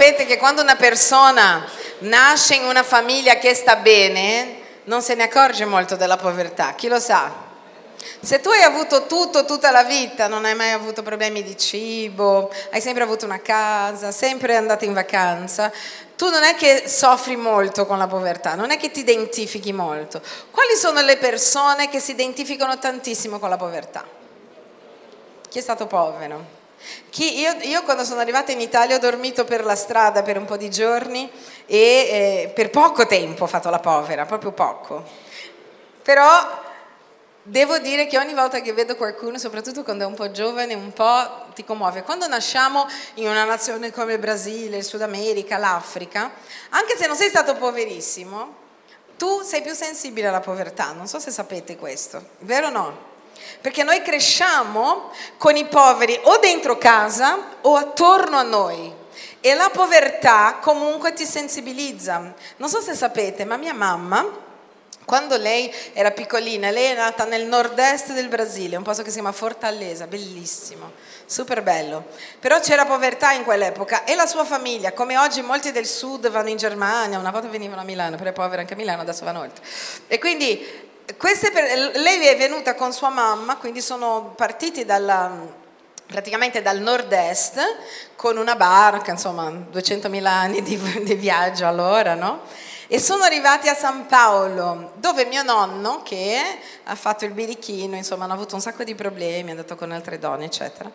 sapete che quando una persona nasce in una famiglia che sta bene, non se ne accorge molto della povertà, chi lo sa? Se tu hai avuto tutto tutta la vita, non hai mai avuto problemi di cibo, hai sempre avuto una casa, sempre andato in vacanza, tu non è che soffri molto con la povertà, non è che ti identifichi molto. Quali sono le persone che si identificano tantissimo con la povertà? Chi è stato povero? Chi, io, io, quando sono arrivata in Italia ho dormito per la strada per un po' di giorni e eh, per poco tempo ho fatto la povera, proprio poco. Però devo dire che ogni volta che vedo qualcuno, soprattutto quando è un po' giovane, un po' ti commuove. Quando nasciamo in una nazione come il Brasile, il Sud America, l'Africa, anche se non sei stato poverissimo, tu sei più sensibile alla povertà. Non so se sapete questo, vero o no? Perché noi cresciamo con i poveri o dentro casa o attorno a noi. E la povertà comunque ti sensibilizza. Non so se sapete, ma mia mamma quando lei era piccolina, lei è nata nel nord-est del Brasile, un posto che si chiama Fortaleza, bellissimo, super bello. Però c'era povertà in quell'epoca e la sua famiglia, come oggi molti del sud vanno in Germania, una volta venivano a Milano, però è povera anche a Milano, adesso vanno oltre. E quindi per, lei è venuta con sua mamma, quindi sono partiti dalla, praticamente dal nord-est con una barca, insomma 200.000 anni di, di viaggio allora, no? E sono arrivati a San Paolo, dove mio nonno, che ha fatto il birichino, insomma, hanno avuto un sacco di problemi, è andato con altre donne, eccetera,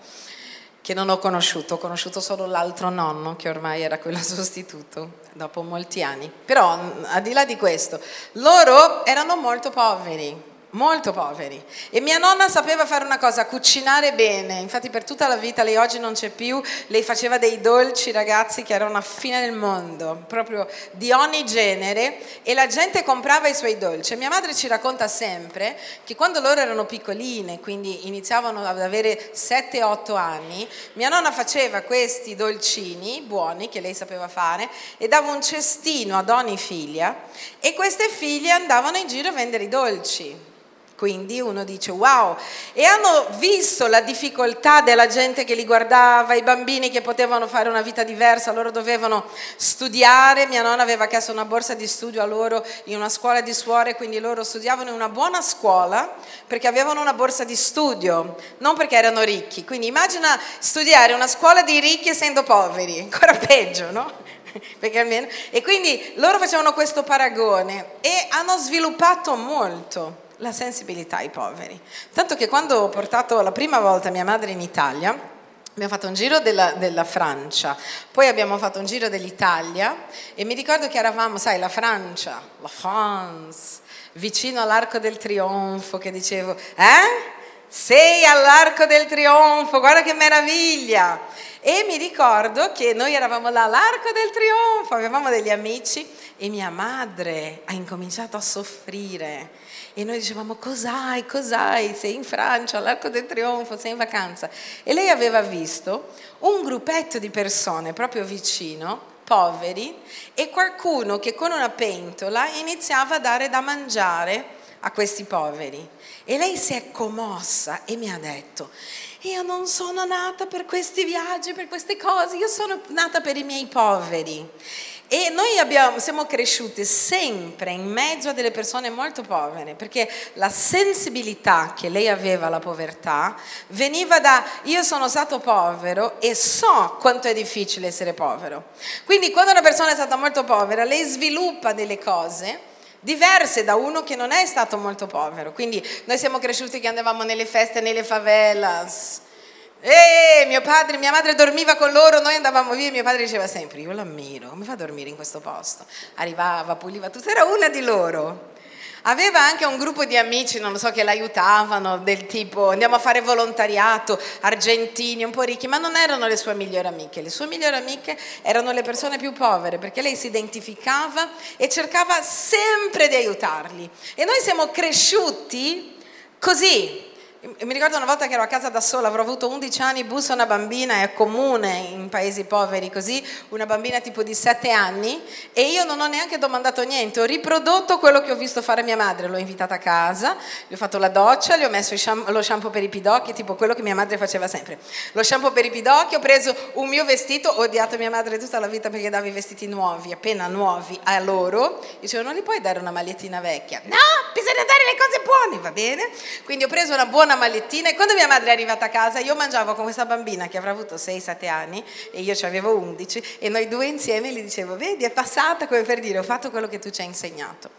che non ho conosciuto, ho conosciuto solo l'altro nonno, che ormai era quello sostituto, dopo molti anni. Però, al di là di questo, loro erano molto poveri, molto poveri. E mia nonna sapeva fare una cosa, cucinare bene. Infatti per tutta la vita, lei oggi non c'è più, lei faceva dei dolci ragazzi che erano una fine del mondo, proprio di ogni genere e la gente comprava i suoi dolci. Mia madre ci racconta sempre che quando loro erano piccoline, quindi iniziavano ad avere 7-8 anni, mia nonna faceva questi dolcini buoni che lei sapeva fare e dava un cestino ad ogni figlia e queste figlie andavano in giro a vendere i dolci. Quindi uno dice wow, e hanno visto la difficoltà della gente che li guardava, i bambini che potevano fare una vita diversa, loro dovevano studiare, mia nonna aveva chiesto una borsa di studio a loro in una scuola di suore, quindi loro studiavano in una buona scuola perché avevano una borsa di studio, non perché erano ricchi. Quindi immagina studiare una scuola di ricchi essendo poveri, ancora peggio, no? Almeno... E quindi loro facevano questo paragone e hanno sviluppato molto la sensibilità ai poveri. Tanto che quando ho portato la prima volta mia madre in Italia, abbiamo fatto un giro della, della, Francia, poi abbiamo fatto un giro dell'Italia e mi ricordo che eravamo, sai, la Francia, la France, vicino all'Arco del Trionfo, che dicevo, eh? Sei all'Arco del Trionfo, guarda che meraviglia! E mi ricordo che noi eravamo là all'Arco del Trionfo, avevamo degli amici e mia madre ha incominciato a soffrire e noi dicevamo cos'hai, cos'hai, sei in Francia, all'Arco del Trionfo, sei in vacanza. E lei aveva visto un gruppetto di persone proprio vicino, poveri, e qualcuno che con una pentola iniziava a dare da mangiare a questi poveri. E lei si è commossa e mi ha detto, io non sono nata per questi viaggi, per queste cose, io sono nata per i miei poveri. E noi abbiamo, siamo cresciuti sempre in mezzo a delle persone molto povere, perché la sensibilità che lei aveva alla povertà veniva da io sono stato povero e so quanto è difficile essere povero. Quindi quando una persona è stata molto povera, lei sviluppa delle cose diverse da uno che non è stato molto povero. Quindi noi siamo cresciuti che andavamo nelle feste, nelle favelas, e mio padre, mia madre dormiva con loro, noi andavamo via e mio padre diceva sempre, io l'ammiro, come fa a dormire in questo posto? Arrivava, puliva tutto, era una di loro. Aveva anche un gruppo di amici, non lo so, che l'aiutavano, del tipo andiamo a fare volontariato, argentini, un po' ricchi, ma non erano le sue migliori amiche. Le sue migliori amiche erano le persone più povere, perché lei si identificava e cercava sempre di aiutarli. E noi siamo cresciuti così, Mi ricordo una volta che ero a casa da sola, avrò avuto 11 anni, bussa una bambina, è comune in paesi poveri così, una bambina tipo di 7 anni e io non ho neanche domandato niente, ho riprodotto quello che ho visto fare mia madre, l'ho invitata a casa, gli ho fatto la doccia, gli ho messo lo shampoo per i pidocchi, tipo quello che mia madre faceva sempre. Lo shampoo per i pidocchi, ho preso un mio vestito, ho odiato mia madre tutta la vita perché dava i vestiti nuovi, appena nuovi a loro, dicevo non gli puoi dare una magliettina vecchia? No, bisogna dare le cose buone, va bene? Quindi ho preso una buona magliettina e quando mia madre è arrivata a casa io mangiavo con questa bambina che avrà avuto 6-7 anni e io ci avevo 11 e noi due insieme gli dicevo vedi è passata come per dire ho fatto quello che tu ci hai insegnato.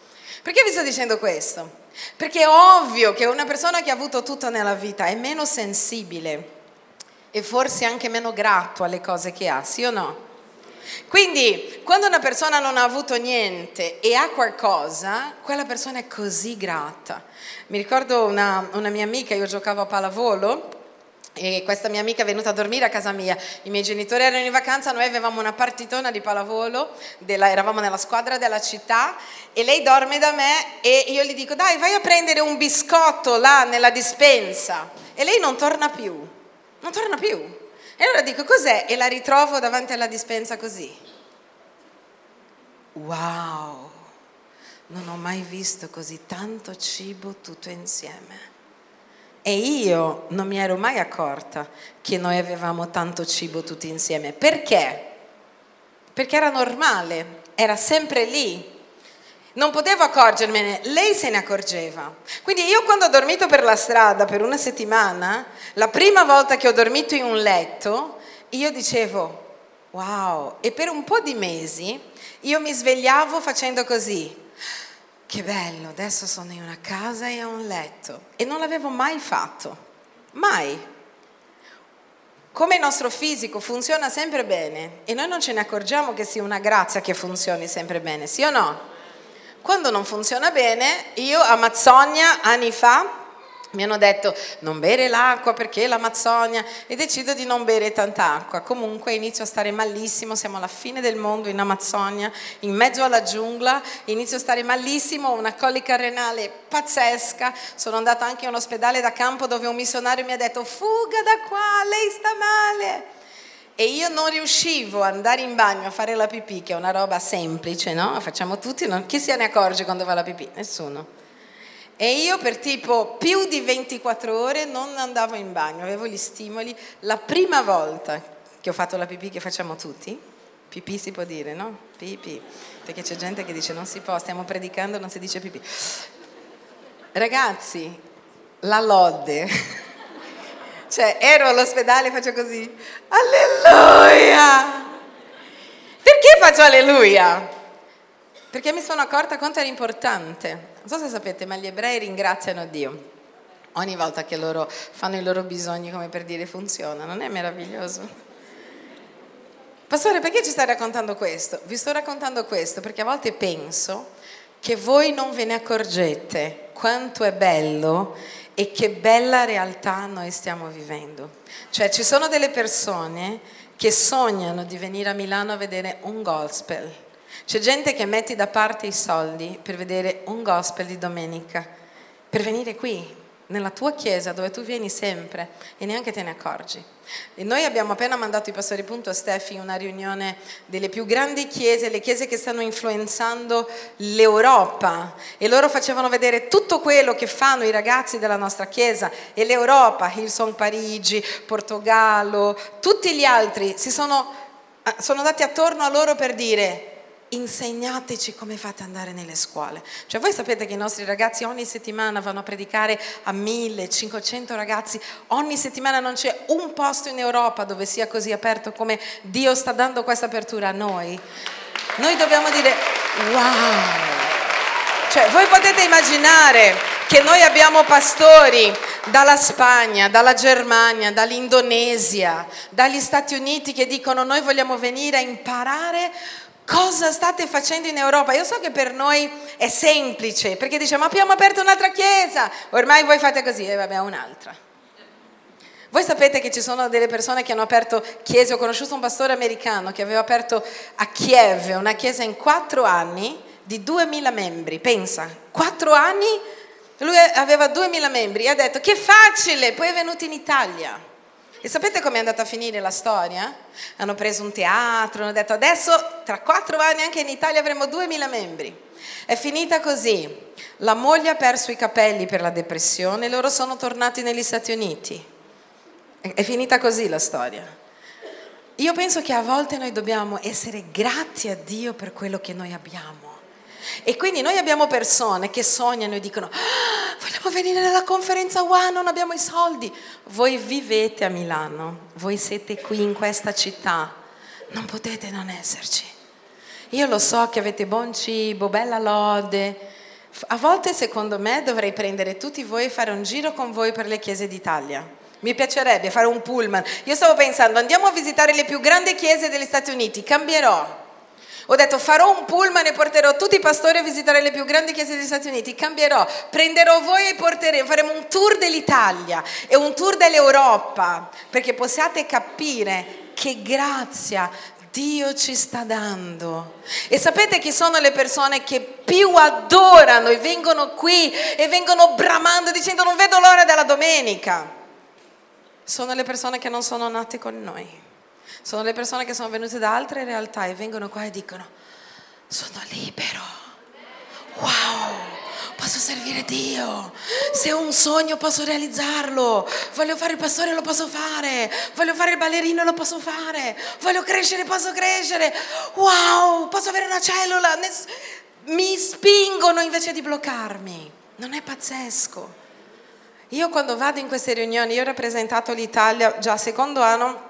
Perché vi sto dicendo questo? Perché è ovvio che una persona che ha avuto tutto nella vita è meno sensibile e forse anche meno grato alle cose che ha, sì o no? Quindi, quando una persona non ha avuto niente e ha qualcosa, quella persona è così grata. Mi ricordo una, una mia amica, io giocavo a pallavolo e questa mia amica è venuta a dormire a casa mia, i miei genitori erano in vacanza, noi avevamo una partitona di pallavolo, della, eravamo nella squadra della città e lei dorme da me e io gli dico dai vai a prendere un biscotto là nella dispensa e lei non torna più, non torna più. E allora dico cos'è? E la ritrovo davanti alla dispensa così. Wow, non ho mai visto così tanto cibo tutto insieme. E io non mi ero mai accorta che noi avevamo tanto cibo tutti insieme. Perché? Perché era normale, era sempre lì. Non potevo accorgermene, lei se ne accorgeva. Quindi io quando ho dormito per la strada per una settimana, la prima volta che ho dormito in un letto, io dicevo, wow, e per un po' di mesi io mi svegliavo facendo così. Che bello, adesso sono in una casa e ho un letto. E non l'avevo mai fatto, mai. Come il nostro fisico funziona sempre bene e noi non ce ne accorgiamo che sia una grazia che funzioni sempre bene, sì o no? Quando non funziona bene, io a Mazzonia anni fa mi hanno detto non bere l'acqua perché l'Amazzonia e decido di non bere tanta acqua. Comunque inizio a stare malissimo, siamo alla fine del mondo in Amazzonia, in mezzo alla giungla, inizio a stare malissimo, ho una colica renale pazzesca, sono andata anche in un ospedale da campo dove un missionario mi ha detto fuga da qua, lei sta male e io non riuscivo ad andare in bagno a fare la pipì, che è una roba semplice, no? Facciamo tutti, non... chi se ne accorge quando fa la pipì? Nessuno. E io per tipo più di 24 ore non andavo in bagno, avevo gli stimoli. La prima volta che ho fatto la pipì, che facciamo tutti, pipì si può dire, no? Pipì, perché c'è gente che dice non si può, stiamo predicando, non si dice pipì. Ragazzi, la lode cioè, ero all'ospedale e faccio così, alleluia! Perché faccio alleluia? Perché mi sono accorta quanto era importante. Non so se sapete, ma gli ebrei ringraziano Dio. Ogni volta che loro fanno i loro bisogni, come per dire, funziona. Non è meraviglioso? Pastore, perché ci stai raccontando questo? Vi sto raccontando questo perché a volte penso che voi non ve ne accorgete quanto è bello e che bella realtà noi stiamo vivendo. Cioè ci sono delle persone che sognano di venire a Milano a vedere un gospel. C'è gente che mette da parte i soldi per vedere un gospel di domenica, per venire qui, nella tua chiesa dove tu vieni sempre e neanche te ne accorgi. E noi abbiamo appena mandato i pastori Punto a Steffi una riunione delle più grandi chiese, le chiese che stanno influenzando l'Europa e loro facevano vedere tutto quello che fanno i ragazzi della nostra chiesa e l'Europa, Hillsong Parigi, Portogallo, tutti gli altri si sono, sono dati attorno a loro per dire insegnateci come fate ad andare nelle scuole. Cioè voi sapete che i nostri ragazzi ogni settimana vanno a predicare a 1500 ragazzi, ogni settimana non c'è un posto in Europa dove sia così aperto come Dio sta dando questa apertura a noi. Noi dobbiamo dire wow. Cioè voi potete immaginare che noi abbiamo pastori dalla Spagna, dalla Germania, dall'Indonesia, dagli Stati Uniti che dicono noi vogliamo venire a imparare Cosa state facendo in Europa? Io so che per noi è semplice, perché diciamo abbiamo aperto un'altra chiesa, ormai voi fate così, e vabbè un'altra. Voi sapete che ci sono delle persone che hanno aperto chiese, ho conosciuto un pastore americano che aveva aperto a Kiev una chiesa in quattro anni di 2000 membri, pensa, quattro anni Lui aveva 2000 membri e ha detto che facile, poi è venuto in Italia. E sapete com'è andata a finire la storia? Hanno preso un teatro, hanno detto adesso tra quattro anni anche in Italia avremo 2000 membri. È finita così. La moglie ha perso i capelli per la depressione e loro sono tornati negli Stati Uniti. È finita così la storia. Io penso che a volte noi dobbiamo essere grati a Dio per quello che noi abbiamo. E quindi noi abbiamo persone che sognano e dicono, ah, vogliamo venire nella conferenza One, non abbiamo i soldi. Voi vivete a Milano, voi siete qui in questa città, non potete non esserci. Io lo so che avete buon cibo, bella lode. A volte secondo me dovrei prendere tutti voi e fare un giro con voi per le chiese d'Italia. Mi piacerebbe fare un pullman. Io stavo pensando, andiamo a visitare le più grandi chiese degli Stati Uniti, cambierò. Ho detto farò un pullman e porterò tutti i pastori a visitare le più grandi chiese degli Stati Uniti, cambierò, prenderò voi e porteremo, faremo un tour dell'Italia e un tour dell'Europa, perché possiate capire che grazia Dio ci sta dando. E sapete chi sono le persone che più adorano e vengono qui e vengono bramando dicendo non vedo l'ora della domenica? Sono le persone che non sono nate con noi. Sono le persone che sono venute da altre realtà e vengono qua e dicono, sono libero. Wow, posso servire Dio. Se ho un sogno posso realizzarlo. Voglio fare il pastore lo posso fare. Voglio fare il ballerino lo posso fare. Voglio crescere posso crescere. Wow, posso avere una cellula. Mi spingono invece di bloccarmi. Non è pazzesco. Io quando vado in queste riunioni, io ho rappresentato l'Italia già secondo anno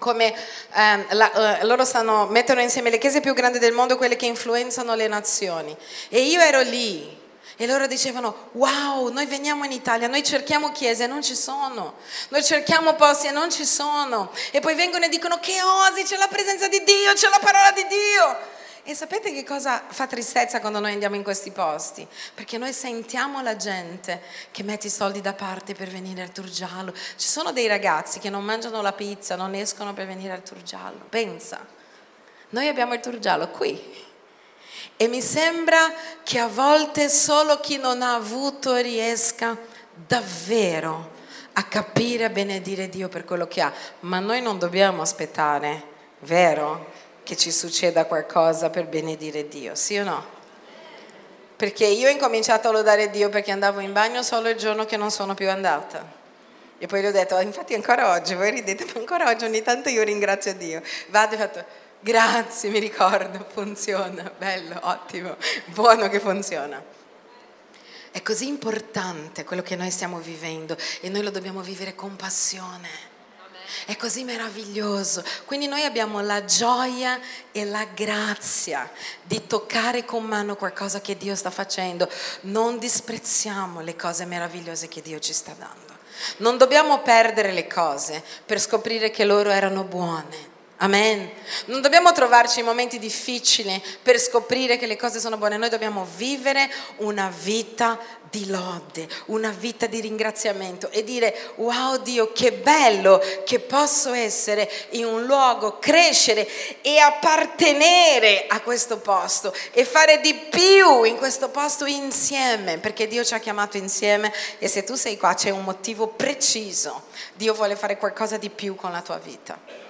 come ehm, la, uh, loro stanno, mettono insieme le chiese più grandi del mondo, quelle che influenzano le nazioni. E io ero lì e loro dicevano, wow, noi veniamo in Italia, noi cerchiamo chiese e non ci sono, noi cerchiamo posti e non ci sono. E poi vengono e dicono che osi, c'è la presenza di Dio, c'è la parola di Dio. E sapete che cosa fa tristezza quando noi andiamo in questi posti? Perché noi sentiamo la gente che mette i soldi da parte per venire al Turgiallo. Ci sono dei ragazzi che non mangiano la pizza, non escono per venire al Turgiallo. Pensa, noi abbiamo il Turgiallo qui. E mi sembra che a volte solo chi non ha avuto riesca davvero a capire, a benedire Dio per quello che ha. Ma noi non dobbiamo aspettare, vero? Che ci succeda qualcosa per benedire Dio, sì o no? Perché io ho incominciato a lodare Dio perché andavo in bagno solo il giorno che non sono più andata. E poi gli ho detto, infatti ancora oggi, voi ridete, ma ancora oggi ogni tanto io ringrazio Dio. Vado e ho fatto, grazie, mi ricordo, funziona, bello, ottimo, buono che funziona. È così importante quello che noi stiamo vivendo e noi lo dobbiamo vivere con passione. È così meraviglioso. Quindi noi abbiamo la gioia e la grazia di toccare con mano qualcosa che Dio sta facendo. Non disprezziamo le cose meravigliose che Dio ci sta dando. Non dobbiamo perdere le cose per scoprire che loro erano buone. Amen. Non dobbiamo trovarci in momenti difficili per scoprire che le cose sono buone, noi dobbiamo vivere una vita di lode, una vita di ringraziamento e dire wow Dio che bello che posso essere in un luogo, crescere e appartenere a questo posto e fare di più in questo posto insieme, perché Dio ci ha chiamato insieme e se tu sei qua c'è un motivo preciso, Dio vuole fare qualcosa di più con la tua vita.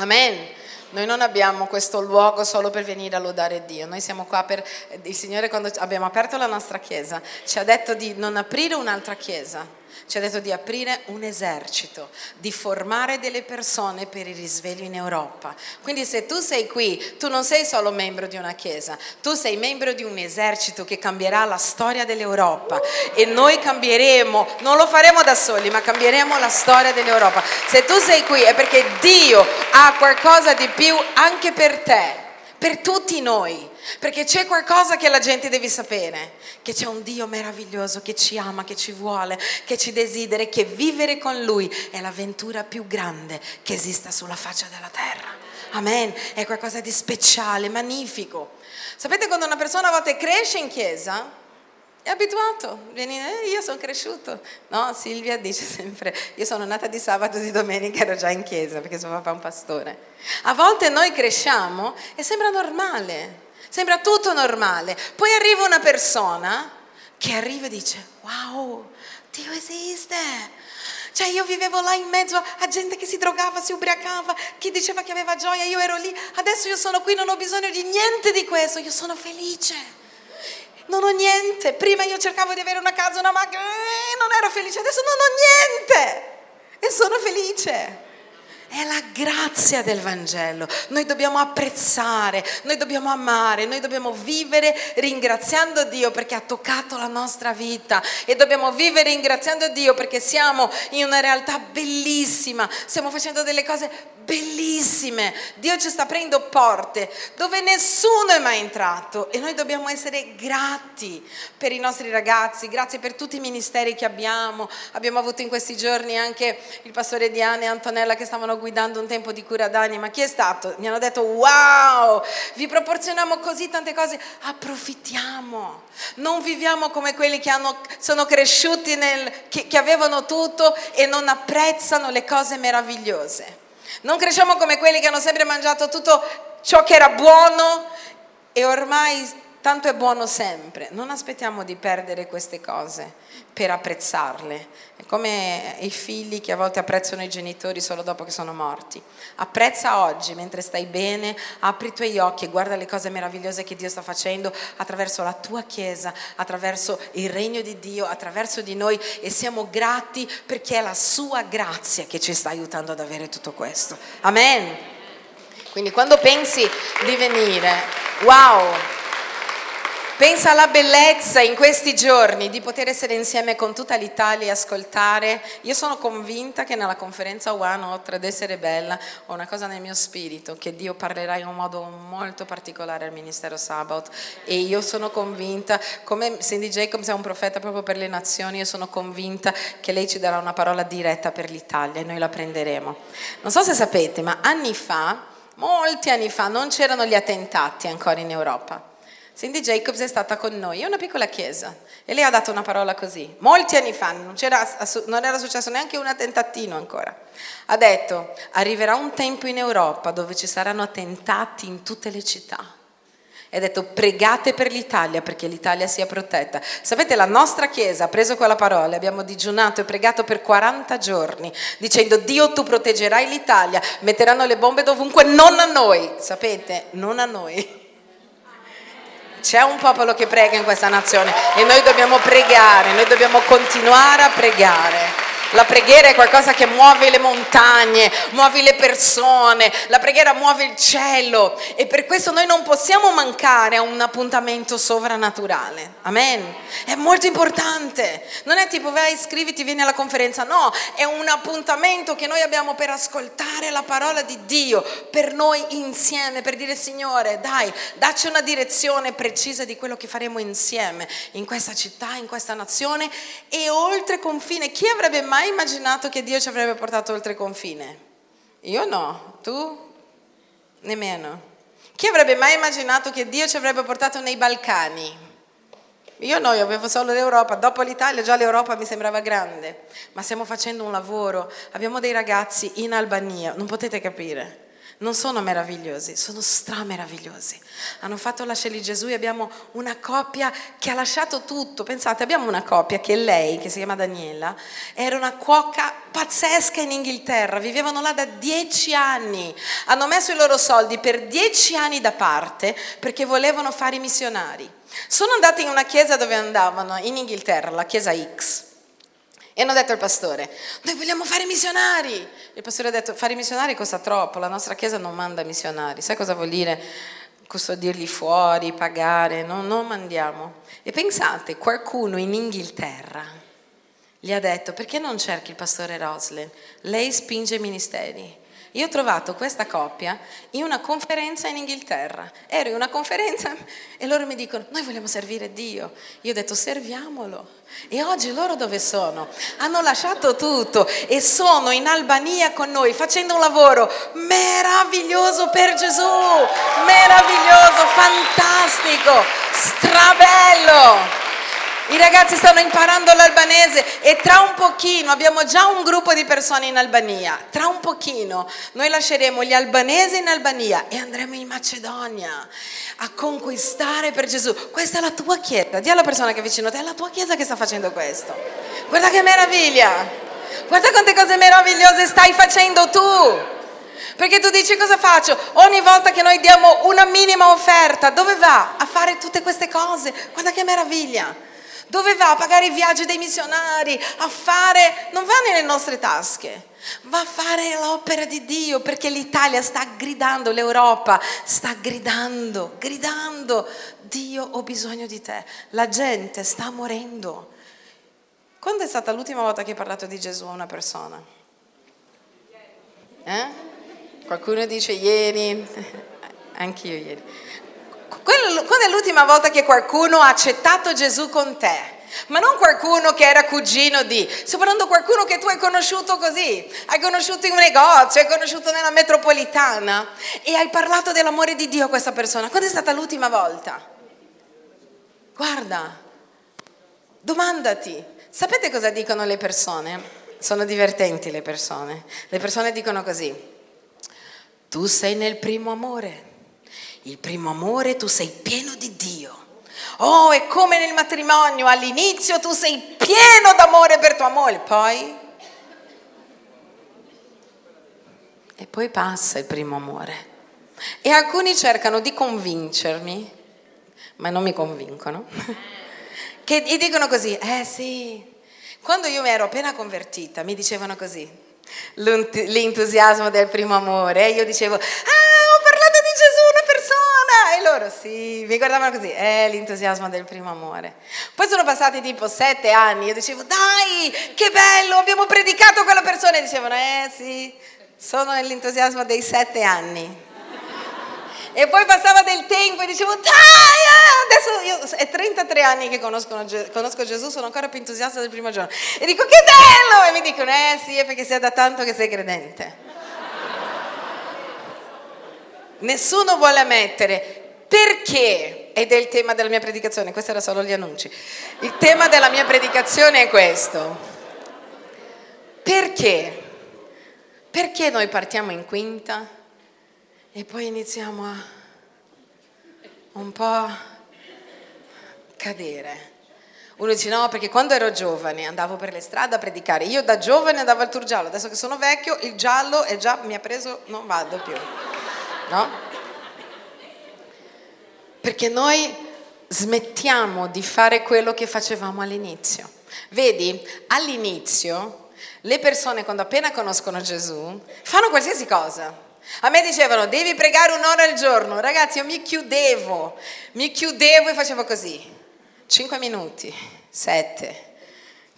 Amen. Noi non abbiamo questo luogo solo per venire a lodare Dio, noi siamo qua per... Il Signore quando abbiamo aperto la nostra chiesa ci ha detto di non aprire un'altra chiesa, ci ha detto di aprire un esercito, di formare delle persone per il risveglio in Europa. Quindi se tu sei qui, tu non sei solo membro di una chiesa, tu sei membro di un esercito che cambierà la storia dell'Europa e noi cambieremo, non lo faremo da soli, ma cambieremo la storia dell'Europa. Se tu sei qui è perché Dio ha qualcosa di più anche per te per tutti noi, perché c'è qualcosa che la gente deve sapere, che c'è un Dio meraviglioso che ci ama, che ci vuole, che ci desidera che vivere con Lui è l'avventura più grande che esista sulla faccia della terra. Amen, è qualcosa di speciale, magnifico. Sapete quando una persona a volte cresce in chiesa? È abituato, Vieni, eh, io sono cresciuto. No, Silvia dice sempre, io sono nata di sabato e di domenica ero già in chiesa perché suo papà è un pastore. A volte noi cresciamo e sembra normale, sembra tutto normale. Poi arriva una persona che arriva e dice, wow, Dio esiste. Cioè io vivevo là in mezzo a gente che si drogava, si ubriacava, chi diceva che aveva gioia, io ero lì, adesso io sono qui, non ho bisogno di niente di questo, io sono felice. Non ho niente, prima io cercavo di avere una casa, una macchina, eh, non ero felice, adesso non ho niente. E sono felice. È la grazia del Vangelo. Noi dobbiamo apprezzare, noi dobbiamo amare, noi dobbiamo vivere ringraziando Dio perché ha toccato la nostra vita e dobbiamo vivere ringraziando Dio perché siamo in una realtà bellissima, stiamo facendo delle cose bellissime. Dio ci sta aprendo porte dove nessuno è mai entrato e noi dobbiamo essere grati per i nostri ragazzi, grazie per tutti i ministeri che abbiamo. Abbiamo avuto in questi giorni anche il pastore Diana e Antonella che stavano guidando un tempo di cura d'anima. Chi è stato? Mi hanno detto wow, vi proporzioniamo così tante cose, approfittiamo. Non viviamo come quelli che hanno, sono cresciuti nel, che, che avevano tutto e non apprezzano le cose meravigliose. Non cresciamo come quelli che hanno sempre mangiato tutto ciò che era buono e ormai tanto è buono sempre. Non aspettiamo di perdere queste cose per apprezzarle. È come i figli che a volte apprezzano i genitori solo dopo che sono morti. Apprezza oggi mentre stai bene, apri i tuoi occhi e guarda le cose meravigliose che Dio sta facendo attraverso la tua Chiesa, attraverso il regno di Dio, attraverso di noi e siamo grati perché è la sua grazia che ci sta aiutando ad avere tutto questo. Amen. Quindi quando pensi di venire, wow! Pensa alla bellezza in questi giorni di poter essere insieme con tutta l'Italia e ascoltare. Io sono convinta che nella conferenza One, oltre ad essere bella, ho una cosa nel mio spirito, che Dio parlerà in un modo molto particolare al Ministero Sabbath. E io sono convinta, come Cindy Jacobs è un profeta proprio per le nazioni, io sono convinta che lei ci darà una parola diretta per l'Italia e noi la prenderemo. Non so se sapete, ma anni fa, molti anni fa, non c'erano gli attentati ancora in Europa. Cindy Jacobs è stata con noi, è una piccola chiesa, e lei ha dato una parola così, molti anni fa, non, non, era successo neanche un attentatino ancora. Ha detto, arriverà un tempo in Europa dove ci saranno attentati in tutte le città. Ha detto, pregate per l'Italia perché l'Italia sia protetta. Sapete, la nostra chiesa ha preso quella parola, abbiamo digiunato e pregato per 40 giorni, dicendo, Dio tu proteggerai l'Italia, metteranno le bombe dovunque, non a noi. Sapete, non a noi c'è un popolo che prega in questa nazione e noi dobbiamo pregare, noi dobbiamo continuare a pregare. La preghiera è qualcosa che muove le montagne, muove le persone, la preghiera muove il cielo e per questo noi non possiamo mancare a un appuntamento sovrannaturale. Amen. È molto importante. Non è tipo vai, iscriviti, vieni alla conferenza, no, è un appuntamento che noi abbiamo per ascoltare la parola di Dio, per noi insieme, per dire Signore, dai, dacci una direzione precisa di quello che faremo insieme in questa città, in questa nazione e oltre confine. Chi avrebbe mai mai immaginato che Dio ci avrebbe portato oltre confine? Io no, tu? Nemmeno. Chi avrebbe mai immaginato che Dio ci avrebbe portato nei Balcani? Io no, io avevo solo l'Europa, dopo l'Italia già l'Europa mi sembrava grande, ma stiamo facendo un lavoro, abbiamo dei ragazzi in Albania, non potete capire non sono meravigliosi, sono strameravigliosi. Hanno fatto la di Gesù e abbiamo una coppia che ha lasciato tutto. Pensate, abbiamo una coppia che lei, che si chiama Daniela, era una cuoca pazzesca in Inghilterra, vivevano là da dieci anni, hanno messo i loro soldi per dieci anni da parte perché volevano fare i missionari. Sono andati in una chiesa dove andavano, in Inghilterra, la chiesa X. E hanno detto al pastore, noi vogliamo fare missionari. Il pastore ha detto, fare missionari costa troppo, la nostra chiesa non manda missionari. Sai cosa vuol dire custodirli fuori, pagare? No, non mandiamo. E pensate, qualcuno in Inghilterra gli ha detto, perché non cerchi il pastore Roslin? Lei spinge i ministeri. Io ho trovato questa coppia in una conferenza in Inghilterra. Ero in una conferenza e loro mi dicono, noi vogliamo servire Dio. Io ho detto, serviamolo. E oggi loro dove sono? Hanno lasciato tutto e sono in Albania con noi facendo un lavoro meraviglioso per Gesù. Meraviglioso, fantastico, strabello. I ragazzi stanno imparando l'albanese e tra un pochino abbiamo già un gruppo di persone in Albania. Tra un pochino noi lasceremo gli albanesi in Albania e andremo in Macedonia a conquistare per Gesù. Questa è la tua chiesa. Dì alla persona che è vicino a te, è la tua chiesa che sta facendo questo. Guarda che meraviglia. Guarda quante cose meravigliose stai facendo tu. Perché tu dici cosa faccio? Ogni volta che noi diamo una minima offerta, dove va? A fare tutte queste cose. Guarda che meraviglia. Dove va? A pagare i viaggi dei missionari, a fare... Non va nelle nostre tasche, va a fare l'opera di Dio perché l'Italia sta gridando, l'Europa sta gridando, gridando, Dio ho bisogno di te. La gente sta morendo. Quando è stata l'ultima volta che hai parlato di Gesù a una persona? Eh? Qualcuno dice ieri, anch'io ieri. Quando è l'ultima volta che qualcuno ha accettato Gesù con te? Ma non qualcuno che era cugino di, di qualcuno che tu hai conosciuto così, hai conosciuto in un negozio, hai conosciuto nella metropolitana e hai parlato dell'amore di Dio a questa persona. Quando è stata l'ultima volta? Guarda, domandati, sapete cosa dicono le persone? Sono divertenti le persone. Le persone dicono così, tu sei nel primo amore. Il primo amore tu sei pieno di Dio. Oh, è come nel matrimonio, all'inizio tu sei pieno d'amore per tua moglie, poi... E poi passa il primo amore. E alcuni cercano di convincermi, ma non mi convincono, che dicono così, eh sì, quando io mi ero appena convertita mi dicevano così, l'entusiasmo del primo amore. E io dicevo, ah, loro sì, mi guardavano così, eh, l'entusiasmo del primo amore. Poi sono passati tipo sette anni, io dicevo, dai, che bello, abbiamo predicato quella persona. E dicevano, eh sì, sono nell'entusiasmo dei sette anni. E poi passava del tempo e dicevo, dai, eh, adesso io è 33 anni che conosco, Gesù, sono ancora più entusiasta del primo giorno. E dico, che bello! E mi dicono, eh sì, è perché sei da tanto che sei credente. Nessuno vuole ammettere perché, ed è il tema della mia predicazione, questo era solo gli annunci. Il tema della mia predicazione è questo. Perché? Perché noi partiamo in quinta? E poi iniziamo a un po' cadere. Uno dice no, perché quando ero giovane andavo per le strade a predicare. Io da giovane andavo al tour giallo, adesso che sono vecchio il giallo è già, mi ha preso, non vado più. No? Perché noi smettiamo di fare quello che facevamo all'inizio. Vedi, all'inizio le persone quando appena conoscono Gesù fanno qualsiasi cosa a me dicevano devi pregare un'ora al giorno, ragazzi io mi chiudevo, mi chiudevo e facevo così, 5 minuti, 7,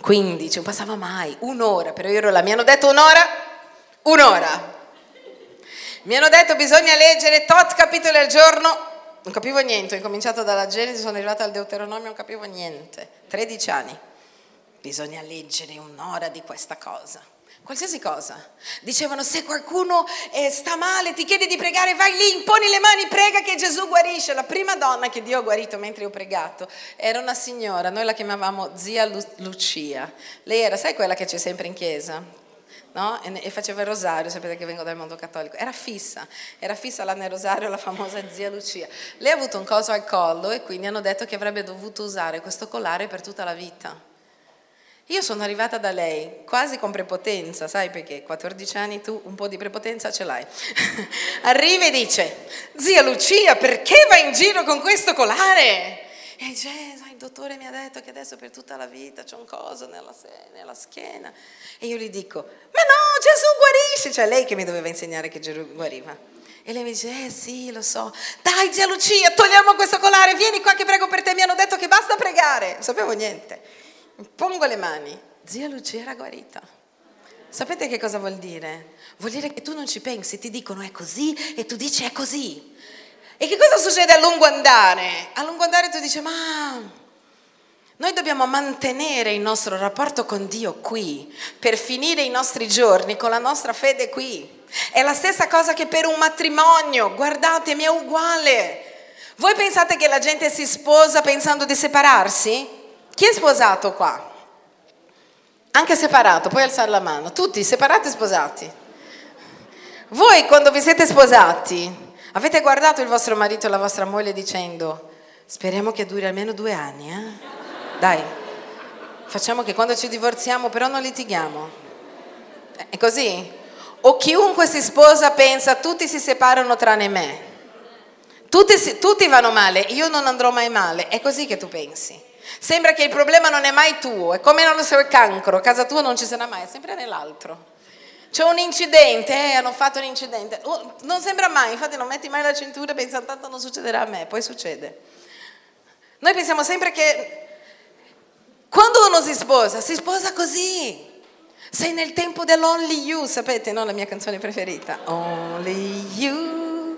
15, non passava mai, un'ora, però io ero là, mi hanno detto un'ora, un'ora. Mi hanno detto bisogna leggere tot capitoli al giorno, non capivo niente, ho incominciato dalla Genesi, sono arrivata al Deuteronomio, non capivo niente, 13 anni. Bisogna leggere un'ora di questa cosa qualsiasi cosa. Dicevano se qualcuno eh, sta male, ti chiede di pregare, vai lì, imponi le mani, prega che Gesù guarisce. La prima donna che Dio ha guarito mentre io ho pregato era una signora, noi la chiamavamo zia Lu- Lucia. Lei era, sai quella che c'è sempre in chiesa? No? E, faceva il rosario, sapete che vengo dal mondo cattolico. Era fissa, era fissa là nel rosario la famosa zia Lucia. Lei ha avuto un coso al collo e quindi hanno detto che avrebbe dovuto usare questo collare per tutta la vita. Io sono arrivata da lei quasi con prepotenza, sai perché? 14 anni tu un po' di prepotenza ce l'hai. Arriva e dice, zia Lucia, perché vai in giro con questo colare? E il dottore mi ha detto che adesso per tutta la vita c'è un coso nella, nella schiena. E io gli dico, ma no, Gesù guarisce. Cioè lei che mi doveva insegnare che Gesù guariva. E lei mi dice, eh sì, lo so. Dai, zia Lucia, togliamo questo colare, vieni qua che prego per te. Mi hanno detto che basta pregare. Non sapevo niente. Pongo le mani, zia Lucia era guarita. Sapete che cosa vuol dire? Vuol dire che tu non ci pensi, ti dicono è così e tu dici è così. E che cosa succede a lungo andare? A lungo andare tu dici ma noi dobbiamo mantenere il nostro rapporto con Dio qui, per finire i nostri giorni con la nostra fede qui. È la stessa cosa che per un matrimonio, guardatemi, è uguale. Voi pensate che la gente si sposa pensando di separarsi? Chi è sposato qua? Anche separato, puoi alzare la mano. Tutti separati e sposati. Voi quando vi siete sposati, avete guardato il vostro marito e la vostra moglie dicendo, speriamo che duri almeno due anni, eh? Dai, facciamo che quando ci divorziamo però non litighiamo. È così? O chiunque si sposa pensa, tutti si separano tranne me. Tutti, tutti vanno male, io non andrò mai male. È così che tu pensi. Sembra che il problema non è mai tuo, è come non so il cancro, a casa tua non ci sarà mai, è sempre nell'altro. C'è un incidente, eh, hanno fatto un incidente. Oh, non sembra mai, infatti non metti mai la cintura pensando tanto non succederà a me, poi succede. Noi pensiamo sempre che quando uno si sposa, si sposa così. Sei nel tempo dell'Only You, sapete, no? La mia canzone preferita. Only You.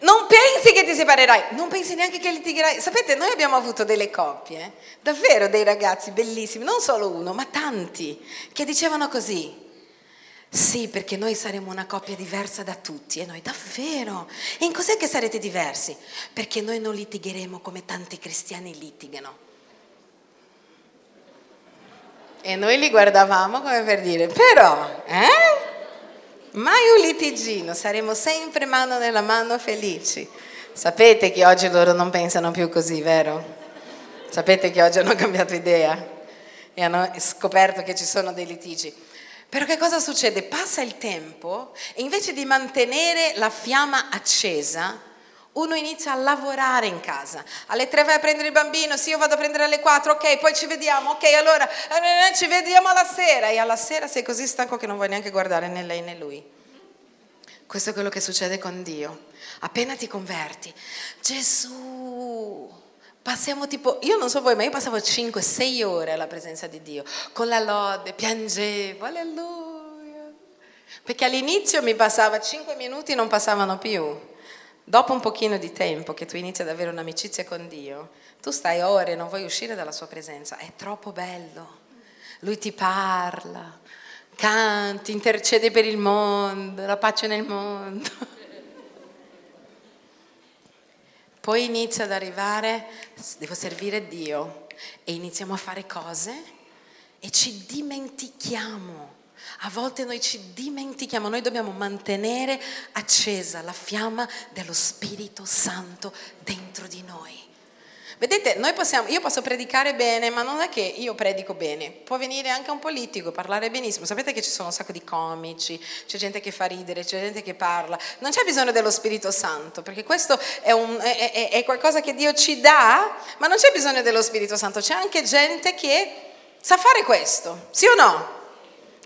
Non pensi che ti separerai, non pensi neanche che litigherai. Sapete, noi abbiamo avuto delle coppie, davvero dei ragazzi bellissimi, non solo uno, ma tanti, che dicevano così. Sì, perché noi saremo una coppia diversa da tutti e noi davvero. E in cos'è che sarete diversi? Perché noi non litigheremo come tanti cristiani litigano. E noi li guardavamo come per dire, però, eh? Mai un litigino, saremo sempre mano nella mano felici. Sapete che oggi loro non pensano più così, vero? Sapete che oggi hanno cambiato idea e hanno scoperto che ci sono dei litigi. Però che cosa succede? Passa il tempo e invece di mantenere la fiamma accesa, uno inizia a lavorare in casa. Alle tre vai a prendere il bambino, sì, io vado a prendere alle quattro, ok, poi ci vediamo, ok, allora eh, ci vediamo alla sera. E alla sera sei così stanco che non vuoi neanche guardare né lei né lui. Questo è quello che succede con Dio. Appena ti converti, Gesù, passiamo tipo, io non so voi, ma io passavo 5-6 ore alla presenza di Dio, con la lode, piangevo, alleluia. Perché all'inizio mi passava 5 minuti, non passavano più. Dopo un pochino di tempo che tu inizi ad avere un'amicizia con Dio, tu stai ore e non vuoi uscire dalla sua presenza, è troppo bello. Lui ti parla, canti, intercede per il mondo, la pace nel mondo. Poi inizia ad arrivare, devo servire Dio e iniziamo a fare cose e ci dimentichiamo a volte noi ci dimentichiamo, noi dobbiamo mantenere accesa la fiamma dello Spirito Santo dentro di noi. Vedete, possiamo, io posso predicare bene, ma non è che io predico bene. Può venire anche un politico, parlare benissimo. Sapete che ci sono un sacco di comici, c'è gente che fa ridere, c'è gente che parla. Non c'è bisogno dello Spirito Santo, perché questo è, un, è, è, è qualcosa che Dio ci dà, ma non c'è bisogno dello Spirito Santo. C'è anche gente che sa fare questo, sì o no?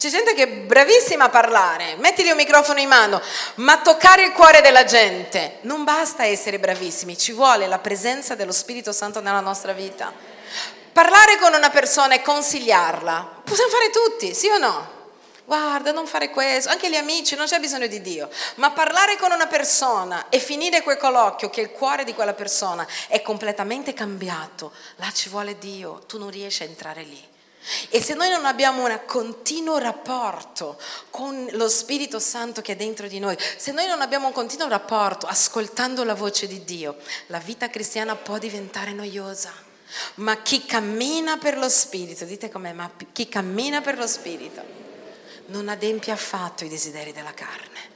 C'è gente che è bravissima a parlare, mettili un microfono in mano, ma toccare il cuore della gente non basta essere bravissimi, ci vuole la presenza dello Spirito Santo nella nostra vita. Parlare con una persona e consigliarla, possiamo fare tutti, sì o no? Guarda, non fare questo, anche gli amici, non c'è bisogno di Dio, ma parlare con una persona e finire quel colloquio che il cuore di quella persona è completamente cambiato, là ci vuole Dio, tu non riesci a entrare lì. E se noi non abbiamo un continuo rapporto con lo Spirito Santo che è dentro di noi, se noi non abbiamo un continuo rapporto ascoltando la voce di Dio, la vita cristiana può diventare noiosa. Ma chi cammina per lo Spirito, dite com'è, ma chi cammina per lo Spirito non adempie affatto i desideri della carne.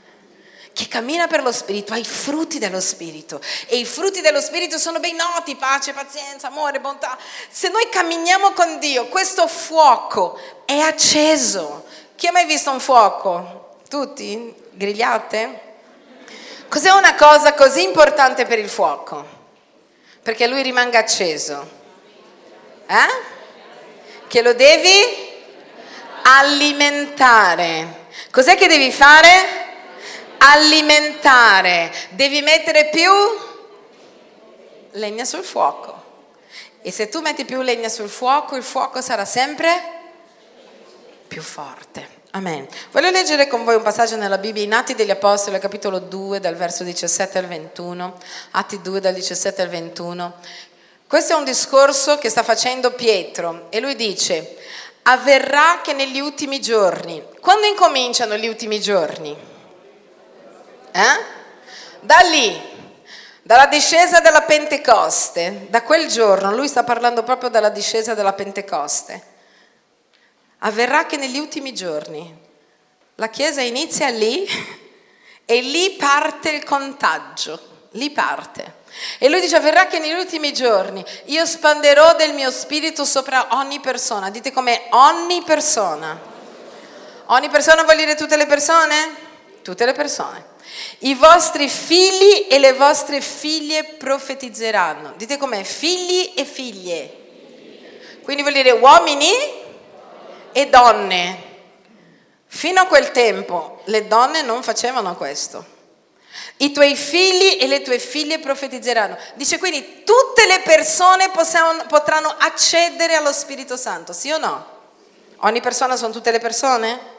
Chi cammina per lo Spirito ha i frutti dello Spirito e i frutti dello Spirito sono ben noti, pace, pazienza, amore, bontà. Se noi camminiamo con Dio, questo fuoco è acceso. Chi ha mai visto un fuoco? Tutti? Grigliate? Cos'è una cosa così importante per il fuoco? Perché lui rimanga acceso. Eh? Che lo devi alimentare. Cos'è che devi fare? Alimentare, devi mettere più legna sul fuoco. E se tu metti più legna sul fuoco, il fuoco sarà sempre più forte. Amen. Voglio leggere con voi un passaggio nella Bibbia in Atti degli Apostoli, capitolo 2, dal verso 17 al 21. Atti 2, dal 17 al 21. Questo è un discorso che sta facendo Pietro e lui dice, avverrà che negli ultimi giorni, quando incominciano gli ultimi giorni? Eh? Da lì, Dalla discesa della Pentecoste, da quel giorno, lui sta parlando proprio della discesa della Pentecoste, avverrà che negli ultimi giorni la Chiesa inizia lì e lì parte il contagio, lì parte. E lui dice, avverrà che negli ultimi giorni io spanderò del mio spirito sopra ogni persona. Dite come ogni persona. Ogni persona vuol dire tutte le persone? Tutte le persone. I vostri figli e le vostre figlie profetizzeranno. Dite com'è? Figli e figlie. Quindi vuol dire uomini e donne. Fino a quel tempo le donne non facevano questo. I tuoi figli e le tue figlie profetizzeranno. Dice quindi tutte le persone possiamo, potranno accedere allo Spirito Santo, sì o no? Ogni persona sono tutte le persone?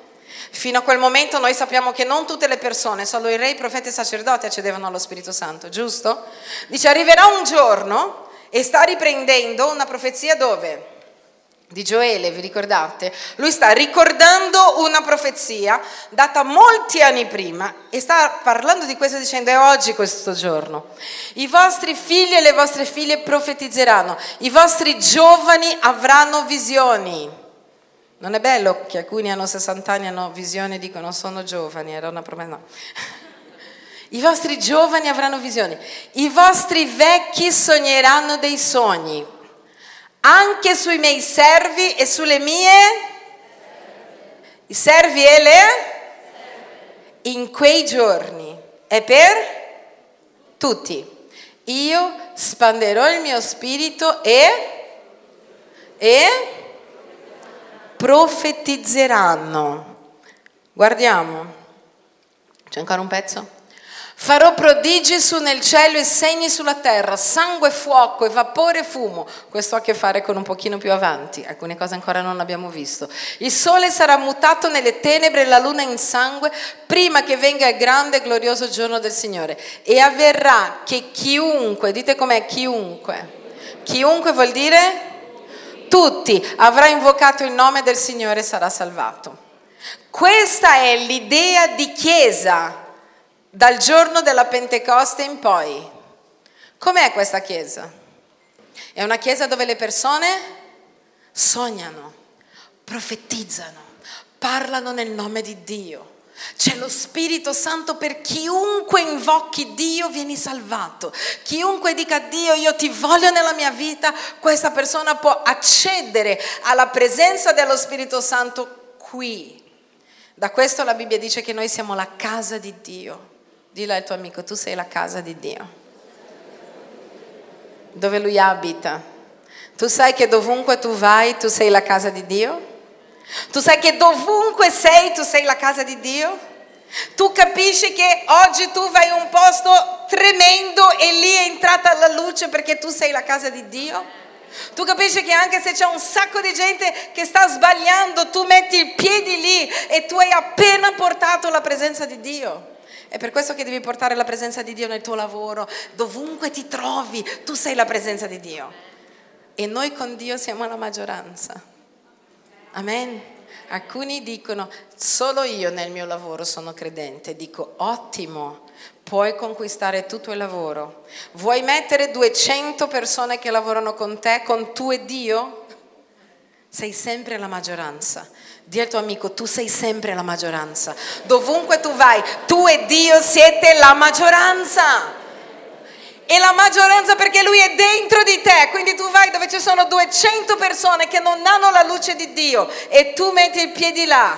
Fino a quel momento noi sappiamo che non tutte le persone, solo i re, i profeti e i sacerdoti accedevano allo Spirito Santo, giusto? Dice arriverà un giorno e sta riprendendo una profezia dove? Di Gioele, vi ricordate? Lui sta ricordando una profezia data molti anni prima e sta parlando di questo dicendo è oggi questo giorno. I vostri figli e le vostre figlie profetizzeranno, i vostri giovani avranno visioni. Non è bello che alcuni hanno 60 anni, hanno visioni e dicono sono giovani, era una promessa. No. I vostri giovani avranno visioni, i vostri vecchi sogneranno dei sogni, anche sui miei servi e sulle mie i servi e le in quei giorni è per tutti. Io spanderò il mio spirito e e profetizzeranno. Guardiamo, c'è ancora un pezzo? Farò prodigi su nel cielo e segni sulla terra, sangue, fuoco e vapore e fumo. Questo ha a che fare con un pochino più avanti, alcune cose ancora non abbiamo visto. Il sole sarà mutato nelle tenebre e la luna in sangue prima che venga il grande e glorioso giorno del Signore. E avverrà che chiunque, dite com'è chiunque, chiunque vuol dire tutti, avrà invocato il nome del Signore e sarà salvato. Questa è l'idea di Chiesa dal giorno della Pentecoste in poi. Com'è questa Chiesa? È una Chiesa dove le persone sognano, profetizzano, parlano nel nome di Dio c'è lo Spirito Santo per chiunque invochi Dio vieni salvato. Chiunque dica a Dio io ti voglio nella mia vita, questa persona può accedere alla presenza dello Spirito Santo qui. Da questo la Bibbia dice che noi siamo la casa di Dio. Dillo al tuo amico, tu sei la casa di Dio. Dove lui abita. Tu sai che dovunque tu vai, tu sei la casa di Dio? Tu sai che dovunque sei, tu sei la casa di Dio? Tu capisci che oggi tu vai in un posto tremendo e lì è entrata la luce perché tu sei la casa di Dio? Tu capisci che anche se c'è un sacco di gente che sta sbagliando, tu metti i piedi lì e tu hai appena portato la presenza di Dio. È per questo che devi portare la presenza di Dio nel tuo lavoro, dovunque ti trovi, tu sei la presenza di Dio. E noi con Dio siamo la maggioranza. Amen. Alcuni dicono, solo io nel mio lavoro sono credente. Dico, ottimo, puoi conquistare tutto il lavoro. Vuoi mettere 200 persone che lavorano con te, con tu e Dio? Sei sempre la maggioranza. Dì al tuo amico, tu sei sempre la maggioranza. Dovunque tu vai, tu e Dio siete la maggioranza e la maggioranza perché lui è dentro di te, quindi tu vai dove ci sono 200 persone che non hanno la luce di Dio e tu metti i piedi là.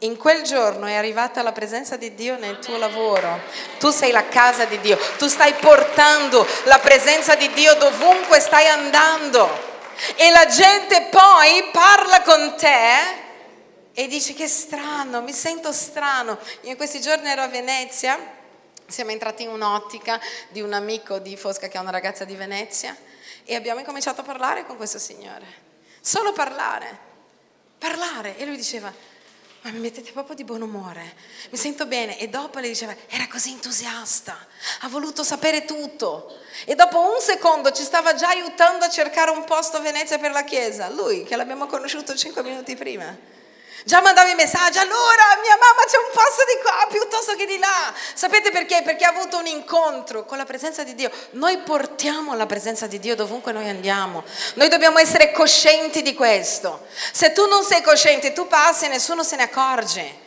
In quel giorno è arrivata la presenza di Dio nel tuo lavoro. Tu sei la casa di Dio, tu stai portando la presenza di Dio dovunque stai andando. E la gente poi parla con te e dice che strano, mi sento strano. Io in questi giorni ero a Venezia siamo entrati in un'ottica di un amico di Fosca che è una ragazza di Venezia e abbiamo incominciato a parlare con questo signore. Solo parlare, parlare. E lui diceva, ma mi mettete proprio di buon umore, mi sento bene. E dopo le diceva, era così entusiasta, ha voluto sapere tutto. E dopo un secondo ci stava già aiutando a cercare un posto a Venezia per la chiesa, lui che l'abbiamo conosciuto cinque minuti prima. Già mandavi messaggi, allora mia mamma c'è un posto di qua piuttosto che di là. Sapete perché? Perché ha avuto un incontro con la presenza di Dio. Noi portiamo la presenza di Dio dovunque noi andiamo. Noi dobbiamo essere coscienti di questo. Se tu non sei cosciente, tu passi e nessuno se ne accorge.